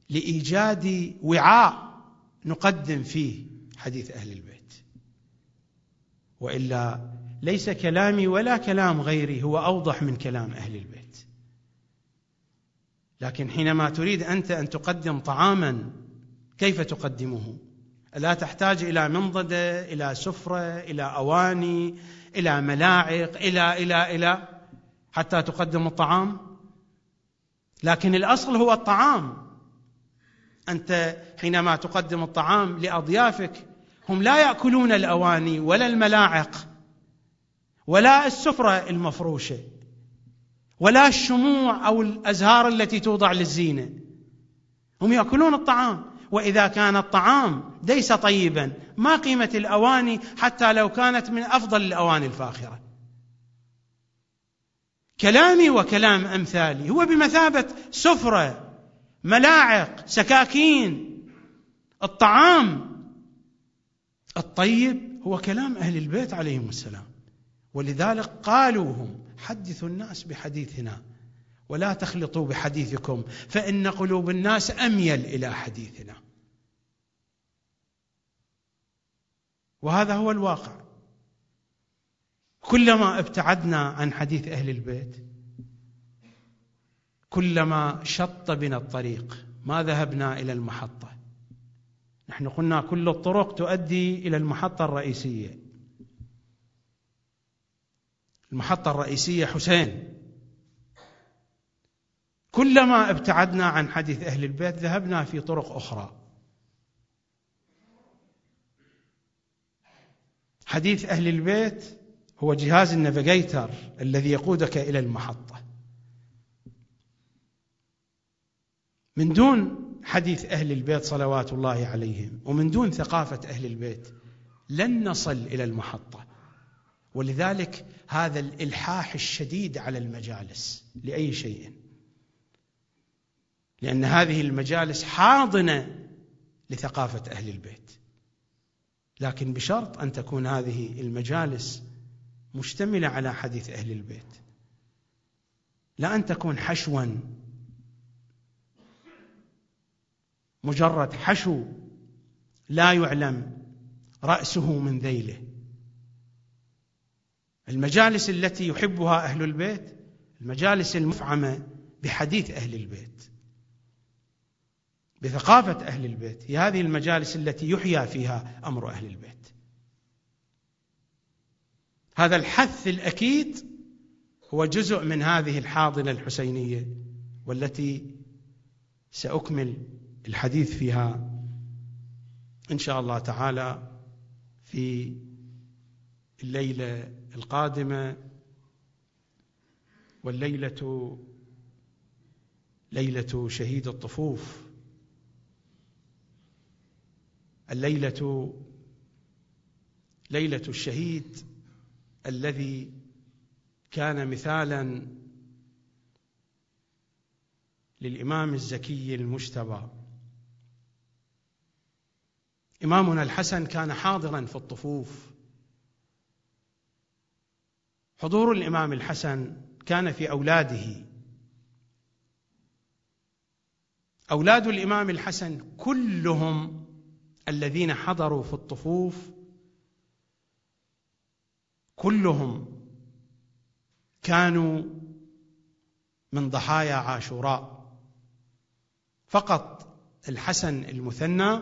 A: لإيجاد وعاء نقدم فيه حديث أهل البيت. وإلا ليس كلامي ولا كلام غيري هو أوضح من كلام أهل البيت. لكن حينما تريد أنت أن تقدم طعاما كيف تقدمه؟ لا تحتاج إلى منضدة إلى سفرة إلى أواني إلى ملاعق إلى إلى إلى حتى تقدم الطعام؟ لكن الأصل هو الطعام. أنت حينما تقدم الطعام لأضيافك هم لا يأكلون الأواني ولا الملاعق ولا السفرة المفروشة. ولا الشموع أو الأزهار التي توضع للزينة. هم يأكلون الطعام. وإذا كان الطعام ليس طيبا ما قيمة الأواني حتى لو كانت من أفضل الأواني الفاخرة. كلامي وكلام أمثالي هو بمثابة سفرة ملاعق سكاكين. الطعام الطيب هو كلام أهل البيت عليهم السلام. ولذلك قالوا هم حدثوا الناس بحديثنا ولا تخلطوا بحديثكم فإن قلوب الناس أميل إلى حديثنا. وهذا هو الواقع. كلما ابتعدنا عن حديث أهل البيت كلما شط بنا الطريق ما ذهبنا إلى المحطة. نحن قلنا كل الطرق تؤدي إلى المحطة الرئيسية. المحطة الرئيسية حسين. كلما ابتعدنا عن حديث أهل البيت ذهبنا في طرق أخرى. حديث أهل البيت هو جهاز النافيجيتر الذي يقودك إلى المحطة. من دون حديث أهل البيت صلوات الله عليهم ومن دون ثقافة أهل البيت لن نصل إلى المحطة. ولذلك هذا الإلحاح الشديد على المجالس لأي شيء. لأن هذه المجالس حاضنة لثقافة أهل البيت. لكن بشرط أن تكون هذه المجالس مشتملة على حديث أهل البيت. لا أن تكون حشوا مجرد حشو لا يعلم رأسه من ذيله. المجالس التي يحبها أهل البيت المجالس المفعمة بحديث أهل البيت بثقافة أهل البيت. هي هذه المجالس التي يحيا فيها أمر أهل البيت. هذا الحث الأكيد هو جزء من هذه الحاضنة الحسينية والتي سأكمل الحديث فيها إن شاء الله تعالى في الليلة القادمة والليلة ليلة شهيد الطفوف. الليلة ليلة الشهيد الذي كان مثالا للإمام الزكي المجتبى. إمامنا الحسن كان حاضرا في الطفوف. حضور الإمام الحسن كان في أولاده. أولاد الإمام الحسن كلهم الذين حضروا في الطفوف كلهم كانوا من ضحايا عاشوراء. فقط الحسن المثنى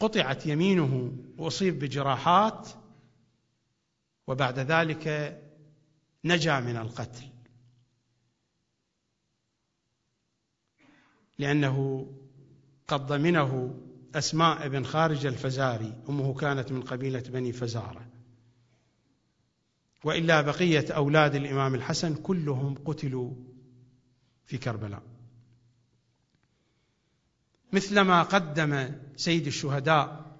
A: قطعت يمينه وأصيب بجراحات وبعد ذلك نجا من القتل. لأنه قد ضمنه أسماء بن خارج الفزاري أمه كانت من قبيلة بني فزارة. وإلا بقية أولاد الإمام الحسن كلهم قتلوا في كربلاء. مثلما قدم سيد الشهداء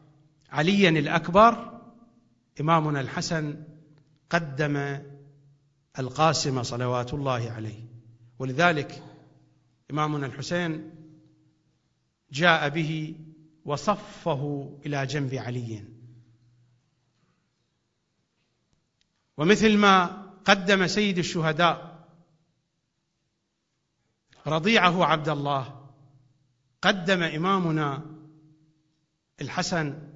A: عليا الأكبر إمامنا الحسن قدم القاسم صلوات الله عليه. ولذلك إمامنا الحسين جاء به وصفه إلى جنب علي. ومثل ما قدم سيد الشهداء رضيعه عبد الله قدم إمامنا الحسن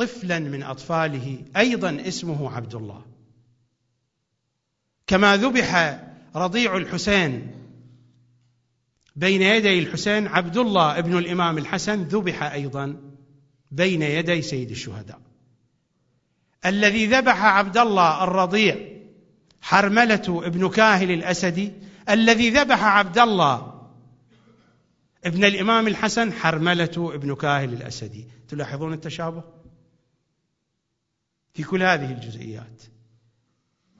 A: طفلا من أطفاله أيضا اسمه عبد الله كما ذبح رضيع الحسين بين يدي الحسين عبد الله ابن الإمام الحسن ذبح أيضا بين يدي سيد الشهداء. الذي ذبح عبد الله الرضيع حرملة ابن كاهل الأسدي الذي ذبح عبد الله ابن الإمام الحسن حرملة ابن كاهل الأسدي. تلاحظون التشابه؟ في كل هذه الجزئيات.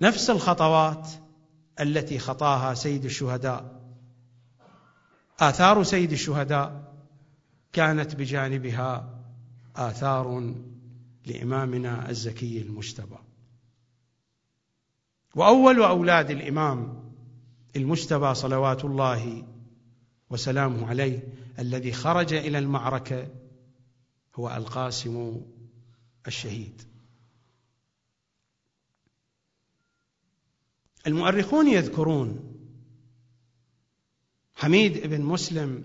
A: نفس الخطوات التي خطاها سيد الشهداء. آثار سيد الشهداء كانت بجانبها آثار لإمامنا الزكي المجتبى. وأول أولاد الإمام المجتبى صلوات الله وسلامه عليه الذي خرج إلى المعركة هو القاسم الشهيد. المؤرخون يذكرون حميد بن مسلم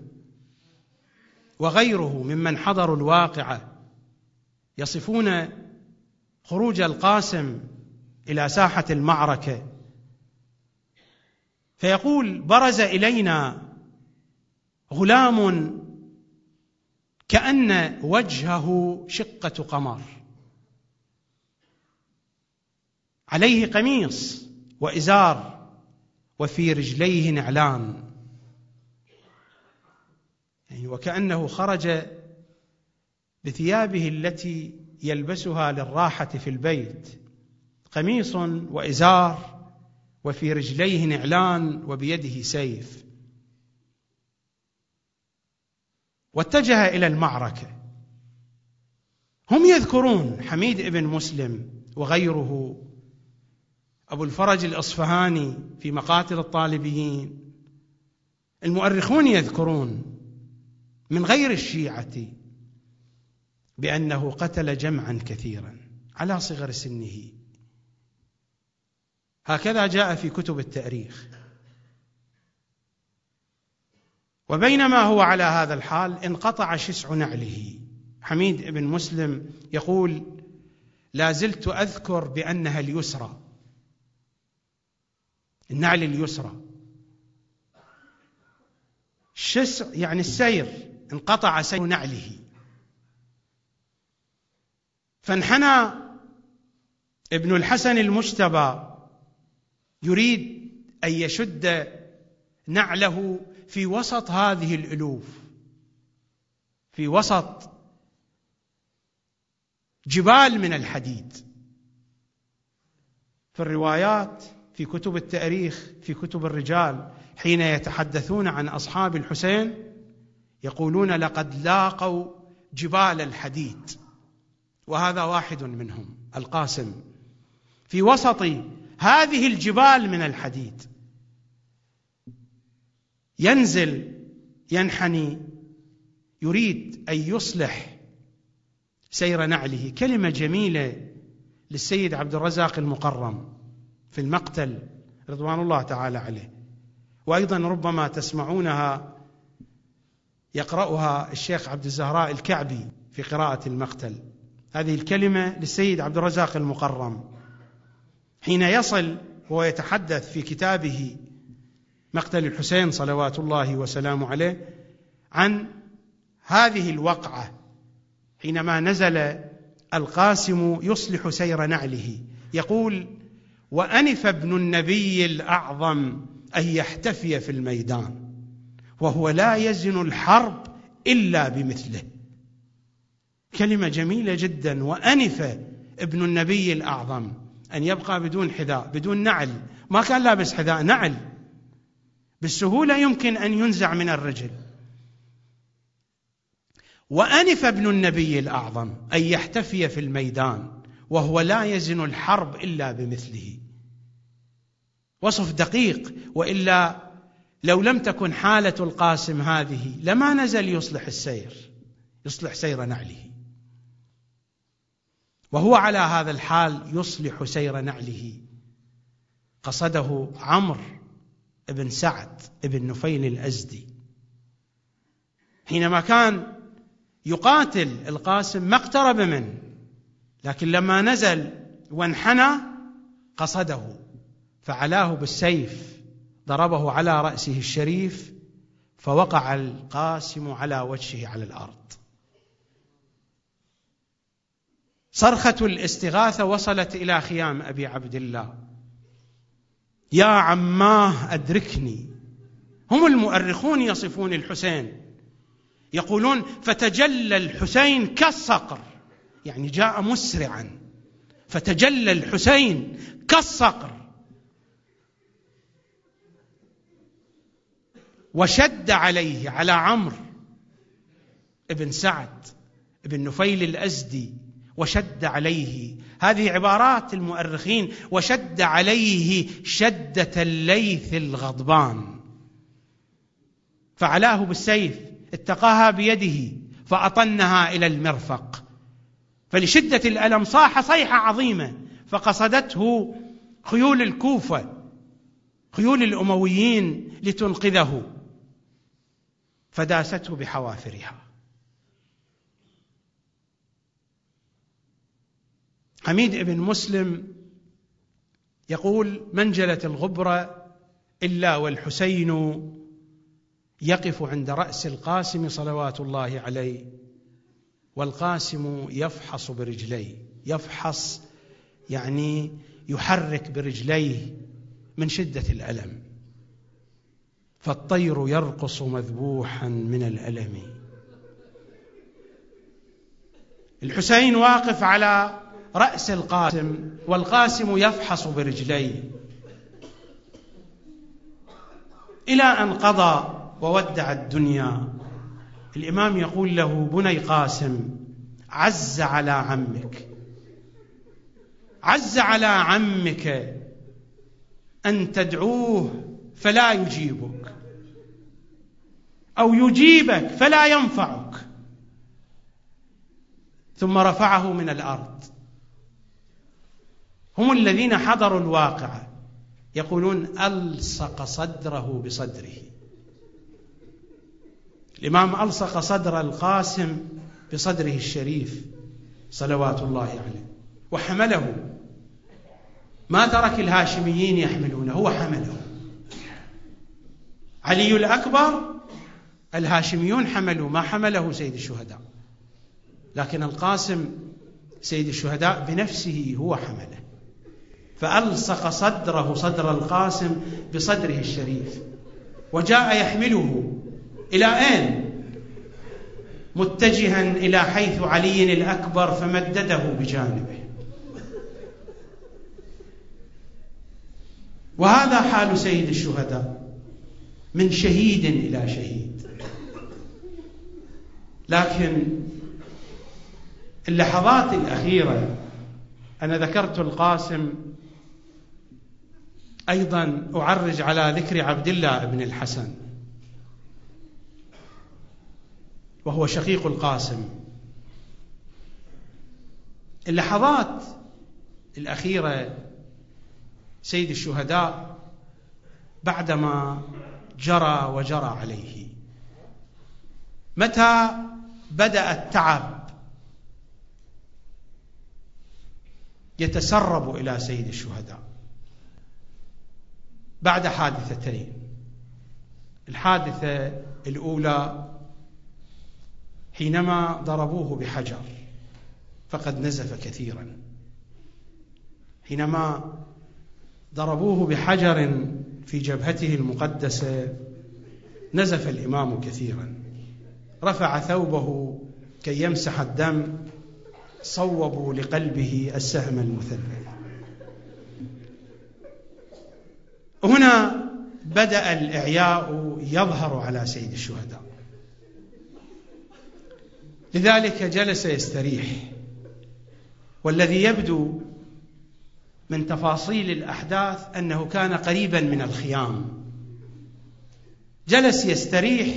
A: وغيره ممن حضروا الواقعة يصفون خروج القاسم إلى ساحة المعركة. فيقول برز إلينا غلام كأن وجهه شقة قمر. عليه قميص وإزار وفي رجليه نعلان. يعني وكأنه خرج بثيابه التي يلبسها للراحة في البيت. قميص وإزار وفي رجليه نعلان وبيده سيف. واتجه إلى المعركة. هم يذكرون حميد بن مسلم وغيره. أبو الفرج الإصفهاني في مقاتل الطالبيين. المؤرخون يذكرون من غير الشيعة بأنه قتل جمعا كثيرا على صغر سنه. هكذا جاء في كتب التاريخ. وبينما هو على هذا الحال انقطع شسع نعله. حميد بن مسلم يقول لا زلت أذكر بأنها اليسرى النعل اليسرى. الشسع يعني السير انقطع سير نعله. فانحنى ابن الحسن المجتبى يريد أن يشد نعله في وسط هذه الألوف. في وسط جبال من الحديد. في الروايات في كتب التاريخ في كتب الرجال حين يتحدثون عن أصحاب الحسين يقولون لقد لاقوا جبال الحديد. وهذا واحد منهم القاسم. في وسط هذه الجبال من الحديد ينزل ينحني يريد أن يصلح سير نعله. كلمة جميلة للسيد عبد الرزاق المقرم. في المقتل رضوان الله تعالى عليه. وأيضا ربما تسمعونها يقرأها الشيخ عبد الزهراء الكعبي في قراءة المقتل. هذه الكلمة للسيد عبد الرزاق المقرم. حين يصل وهو يتحدث في كتابه مقتل الحسين صلوات الله وسلامه عليه عن هذه الوقعة حينما نزل القاسم يصلح سير نعله. يقول وأنف ابن النبي الأعظم أن يحتفي في الميدان وهو لا يزن الحرب إلا بمثله. كلمة جميلة جدا. وأنف ابن النبي الأعظم أن يبقى بدون حذاء بدون نعل. ما كان لابس حذاء نعل. بالسهولة يمكن أن ينزع من الرجل. وأنف ابن النبي الأعظم أن يحتفي في الميدان. وهو لا يزن الحرب إلا بمثله. وصف دقيق وإلا لو لم تكن حالة القاسم هذه لما نزل يصلح السير يصلح سير نعله. وهو على هذا الحال يصلح سير نعله. قصده عمرو بن سعد بن نفيل الأزدي. حينما كان يقاتل القاسم ما اقترب منه لكن لما نزل وانحنى قصده فعلاه بالسيف ضربه على رأسه الشريف فوقع القاسم على وجهه على الأرض. صرخة الاستغاثة وصلت إلى خيام أبي عبد الله. يا عماه أدركني. هم المؤرخون يصفون الحسين. يقولون فتجلى الحسين كالصقر. يعني جاء مسرعا. فتجلى الحسين كالصقر. وشد عليه على عمرو ابن سعد ابن نفيل الأزدي. وشد عليه. هذه عبارات المؤرخين. وشد عليه شدة الليث الغضبان. فعلاه بالسيف. اتقاها بيده. فأطنها إلى المرفق. فلشدة الألم صاح صيحة عظيمة فقصدته خيول الكوفة خيول الأمويين لتنقذه. فداسته بحوافرها. حميد بن مسلم يقول منجلة الغبرة إلا والحسين يقف عند رأس القاسم صلوات الله عليه والقاسم يفحص برجليه. يفحص يعني يحرك برجليه من شدة الألم. فالطير يرقص مذبوحا من الألم. الحسين واقف على رأس القاسم والقاسم يفحص برجليه. إلى أن قضى وودع الدنيا. الإمام يقول له بني قاسم عز على عمك. عز على عمك أن تدعوه فلا يجيبك أو يجيبك فلا ينفعك. ثم رفعه من الأرض. هم الذين حضروا الواقعة يقولون ألصق صدره بصدره. الإمام ألصق صدر القاسم بصدره الشريف صلوات الله عليه وحمله. ما ترك الهاشميين يحملونه هو حمله. علي الأكبر الهاشميون حملوا ما حمله سيد الشهداء. لكن القاسم سيد الشهداء بنفسه هو حمله. فألصق صدره صدر القاسم بصدره الشريف. وجاء يحمله. إلى أين؟ متجها إلى حيث علي الأكبر فمدده بجانبه. وهذا حال سيد الشهداء من شهيد إلى شهيد. لكن اللحظات الأخيرة أنا ذكرت القاسم أيضا أعرج على ذكر عبد الله بن الحسن. وهو شقيق القاسم. اللحظات الأخيرة سيد الشهداء بعدما جرى وجرى عليه. متى بدأ التعب؟ يتسرب إلى سيد الشهداء. بعد حادثتين. الحادثة الأولى حينما ضربوه بحجر فقد نزف كثيرا. حينما ضربوه بحجر في جبهته المقدسة نزف الإمام كثيرا. رفع ثوبه كي يمسح الدم صوبوا لقلبه السهم المثلث. هنا بدأ الإعياء يظهر على سيد الشهداء. لذلك جلس يستريح. والذي يبدو من تفاصيل الأحداث أنه كان قريبا من الخيام. جلس يستريح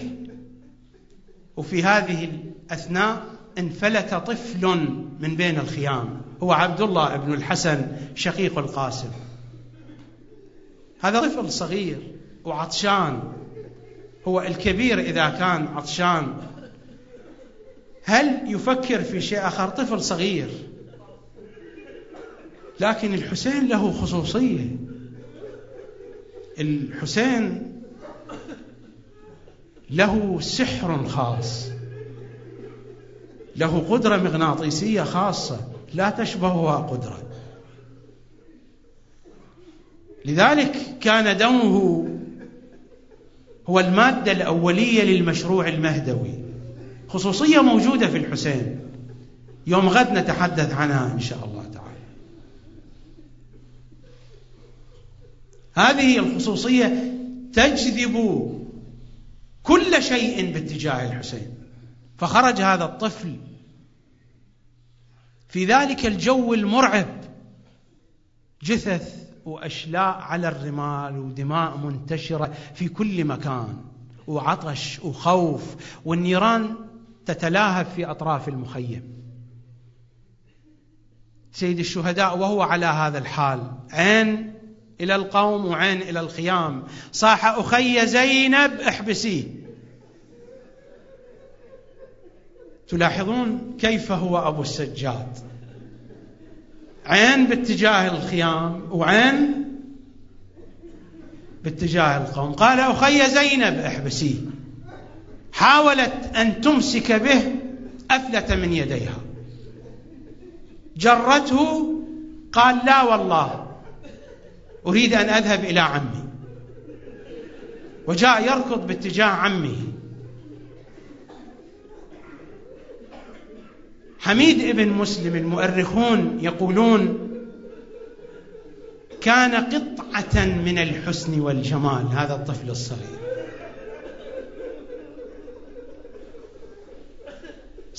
A: وفي هذه الأثناء انفلت طفل من بين الخيام هو عبد الله بن الحسن شقيق القاسم. هذا طفل صغير وعطشان هو الكبير إذا كان عطشان. هل يفكر في شيء آخر؟ طفل صغير. لكن الحسين له خصوصية. الحسين له سحر خاص. له قدرة مغناطيسية خاصة. لا تشبهها قدرة. لذلك كان دمه هو المادة الأولية للمشروع المهدوي. خصوصية موجودة في الحسين. يوم غد نتحدث عنها إن شاء الله تعالى. هذه الخصوصية تجذب كل شيء باتجاه الحسين. فخرج هذا الطفل في ذلك الجو المرعب جثث وأشلاء على الرمال ودماء منتشرة في كل مكان وعطش وخوف والنيران تتلاهب في أطراف المخيم. سيد الشهداء وهو على هذا الحال. عين إلى القوم وعين إلى الخيام. صاح أخي زينب احبسيه تلاحظون كيف هو أبو السجاد؟ عين باتجاه الخيام وعين باتجاه القوم. قال أخي زينب احبسيه حاولت أن تمسك به افلت من يديها. جرته قال لا والله أريد أن أذهب إلى عمي. وجاء يركض باتجاه عمه. حميد ابن مسلم المؤرخون يقولون كان قطعة من الحسن والجمال هذا الطفل الصغير.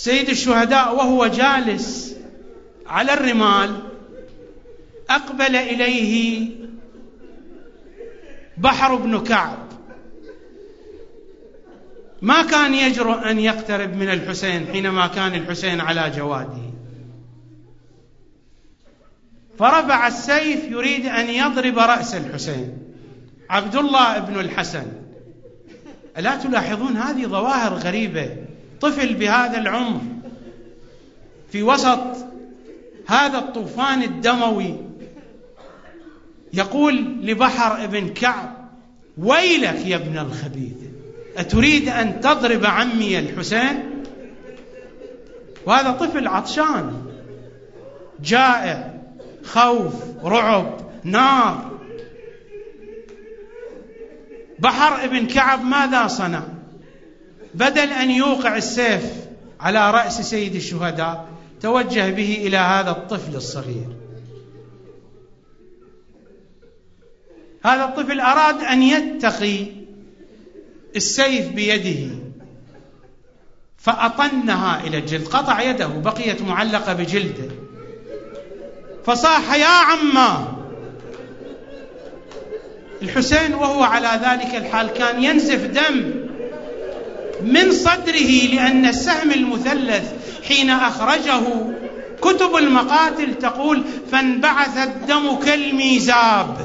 A: سيد الشهداء وهو جالس على الرمال أقبل إليه بحر بن كعب. ما كان يجرؤ أن يقترب من الحسين حينما كان الحسين على جواده. فرفع السيف يريد أن يضرب رأس الحسين. عبد الله بن الحسن. ألا تلاحظون هذه ظواهر غريبة؟ طفل بهذا العمر في وسط هذا الطوفان الدموي يقول لبحر ابن كعب ويلك يا ابن الخبيث أتريد أن تضرب عمي الحسين؟ وهذا طفل عطشان جائع خوف رعب نار. بحر ابن كعب ماذا صنع؟ بدل أن يوقع السيف على رأس سيد الشهداء توجه به إلى هذا الطفل الصغير. هذا الطفل أراد أن يتقي السيف بيده فأطنها إلى الجلد قطع يده بقيت معلقة بجلده. فصاح يا عما! الحسين وهو على ذلك الحال كان ينزف دم من صدره لأن السهم المثلث حين أخرجه كتب المقاتل تقول فانبعث الدم كالميزاب.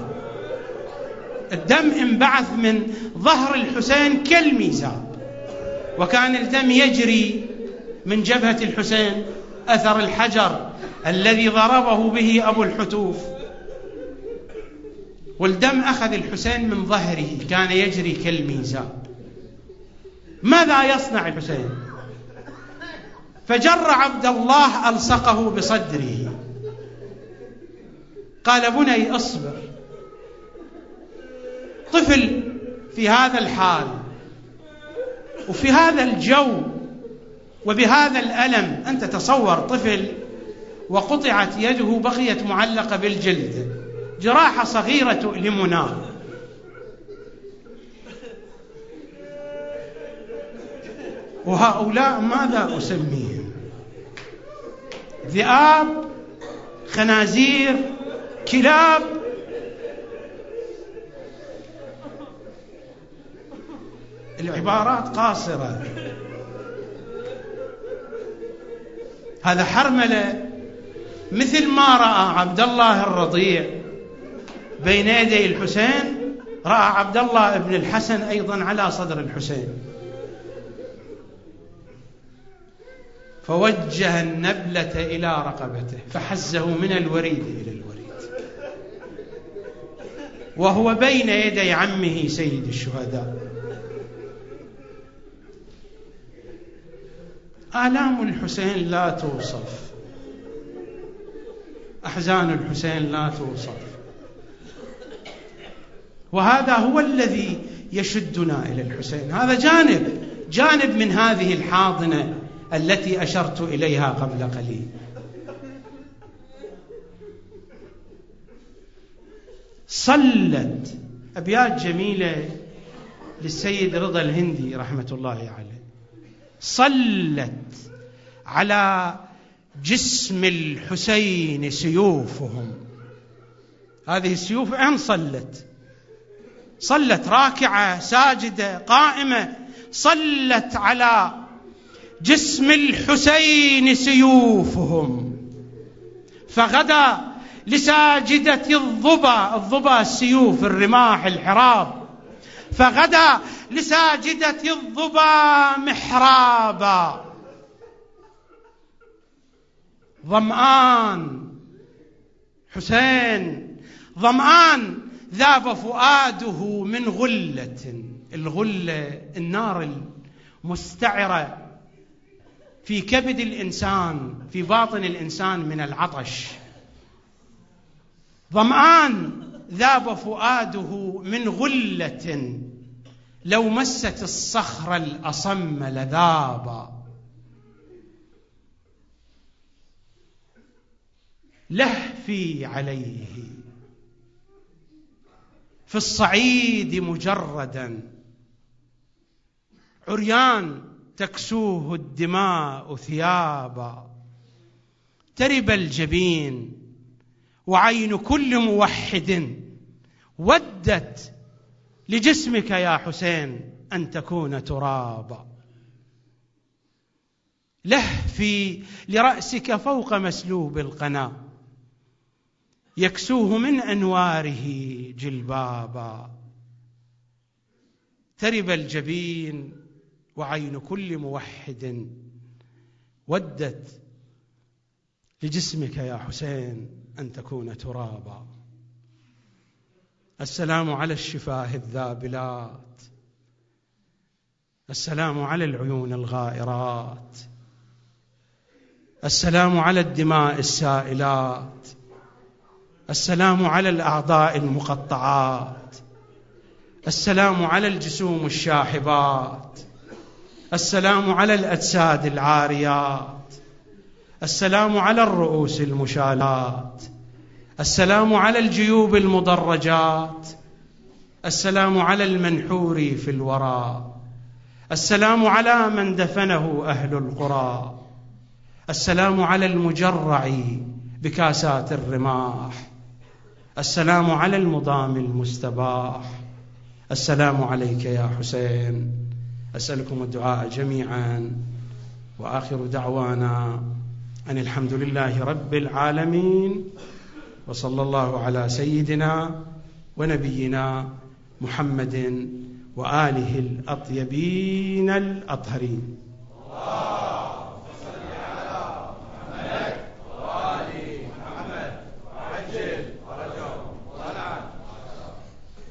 A: الدم انبعث من ظهر الحسين كالميزاب. وكان الدم يجري من جبهة الحسين أثر الحجر الذي ضربه به أبو الحتوف. والدم أخذ الحسين من ظهره كان يجري كالميزاب. ماذا يصنع الحسين فجر عبد الله ألصقه بصدره. قال بني اصبر. طفل في هذا الحال وفي هذا الجو وبهذا الألم أنت تصور طفل وقطعت يده بقيت معلقة بالجلد جراحة صغيرة تؤلمنا وهؤلاء ماذا أسميهم؟ ذئاب خنازير كلاب. العبارات قاصرة. هذا حرملة. مثل ما رأى عبد الله الرضيع بين يدي الحسين رأى عبد الله بن الحسن أيضا على صدر الحسين. فوجه النبلة إلى رقبته فحزه من الوريد إلى الوريد. وهو بين يدي عمه سيد الشهداء. آلام الحسين لا توصف. أحزان الحسين لا توصف. وهذا هو الذي يشدنا إلى الحسين. هذا جانب جانب من هذه الحاضنة. التي أشرت إليها قبل قليل. صلت. أبيات جميلة للسيد رضا الهندي رحمة الله عليه. صلت على جسم الحسين سيوفهم. هذه السيوف أين صلت. صلت راكعة ساجدة قائمة. صلت على جسم الحسين سيوفهم. فغدا لساجدة الظبا الظبا السيوف الرماح الحراب. فغدا لساجدة الظبا محرابا. ظمآن حسين ظمآن ذاب فؤاده من غلة. الغلة النار المستعرة. في كبد الإنسان في باطن الإنسان من العطش. ظمآن ذاب فؤاده من غلة لو مست الصخر الأصم لذابا لهفي عليه. في الصعيد مجردا. عريان تكسوه الدماء ثيابا. ترب الجبين وعين كل موحد ودت لجسمك يا حسين أن تكون ترابا. لهفي لرأسك فوق مسلوب القنا. يكسوه من أنواره جلبابا. ترب الجبين وعين كل موحد ودت لجسمك يا حسين أن تكون ترابا. السلام على الشفاه الذابلات. السلام على العيون الغائرات. السلام على الدماء السائلات. السلام على الأعضاء المقطعات. السلام على الجسوم الشاحبات. السلام على الأجساد العاريات السلام على الرؤوس المشالات السلام على الجيوب المدرجات السلام على المنحور في الوراء السلام على من دفنه أهل القرى السلام على المجرع بكاسات الرماح السلام على المضام المستباح السلام عليك يا حسين. أسألكم الدعاء جميعا. وآخر دعوانا أن الحمد لله رب العالمين وصلى الله على سيدنا ونبينا محمد وآله الأطيبين الأطهرين.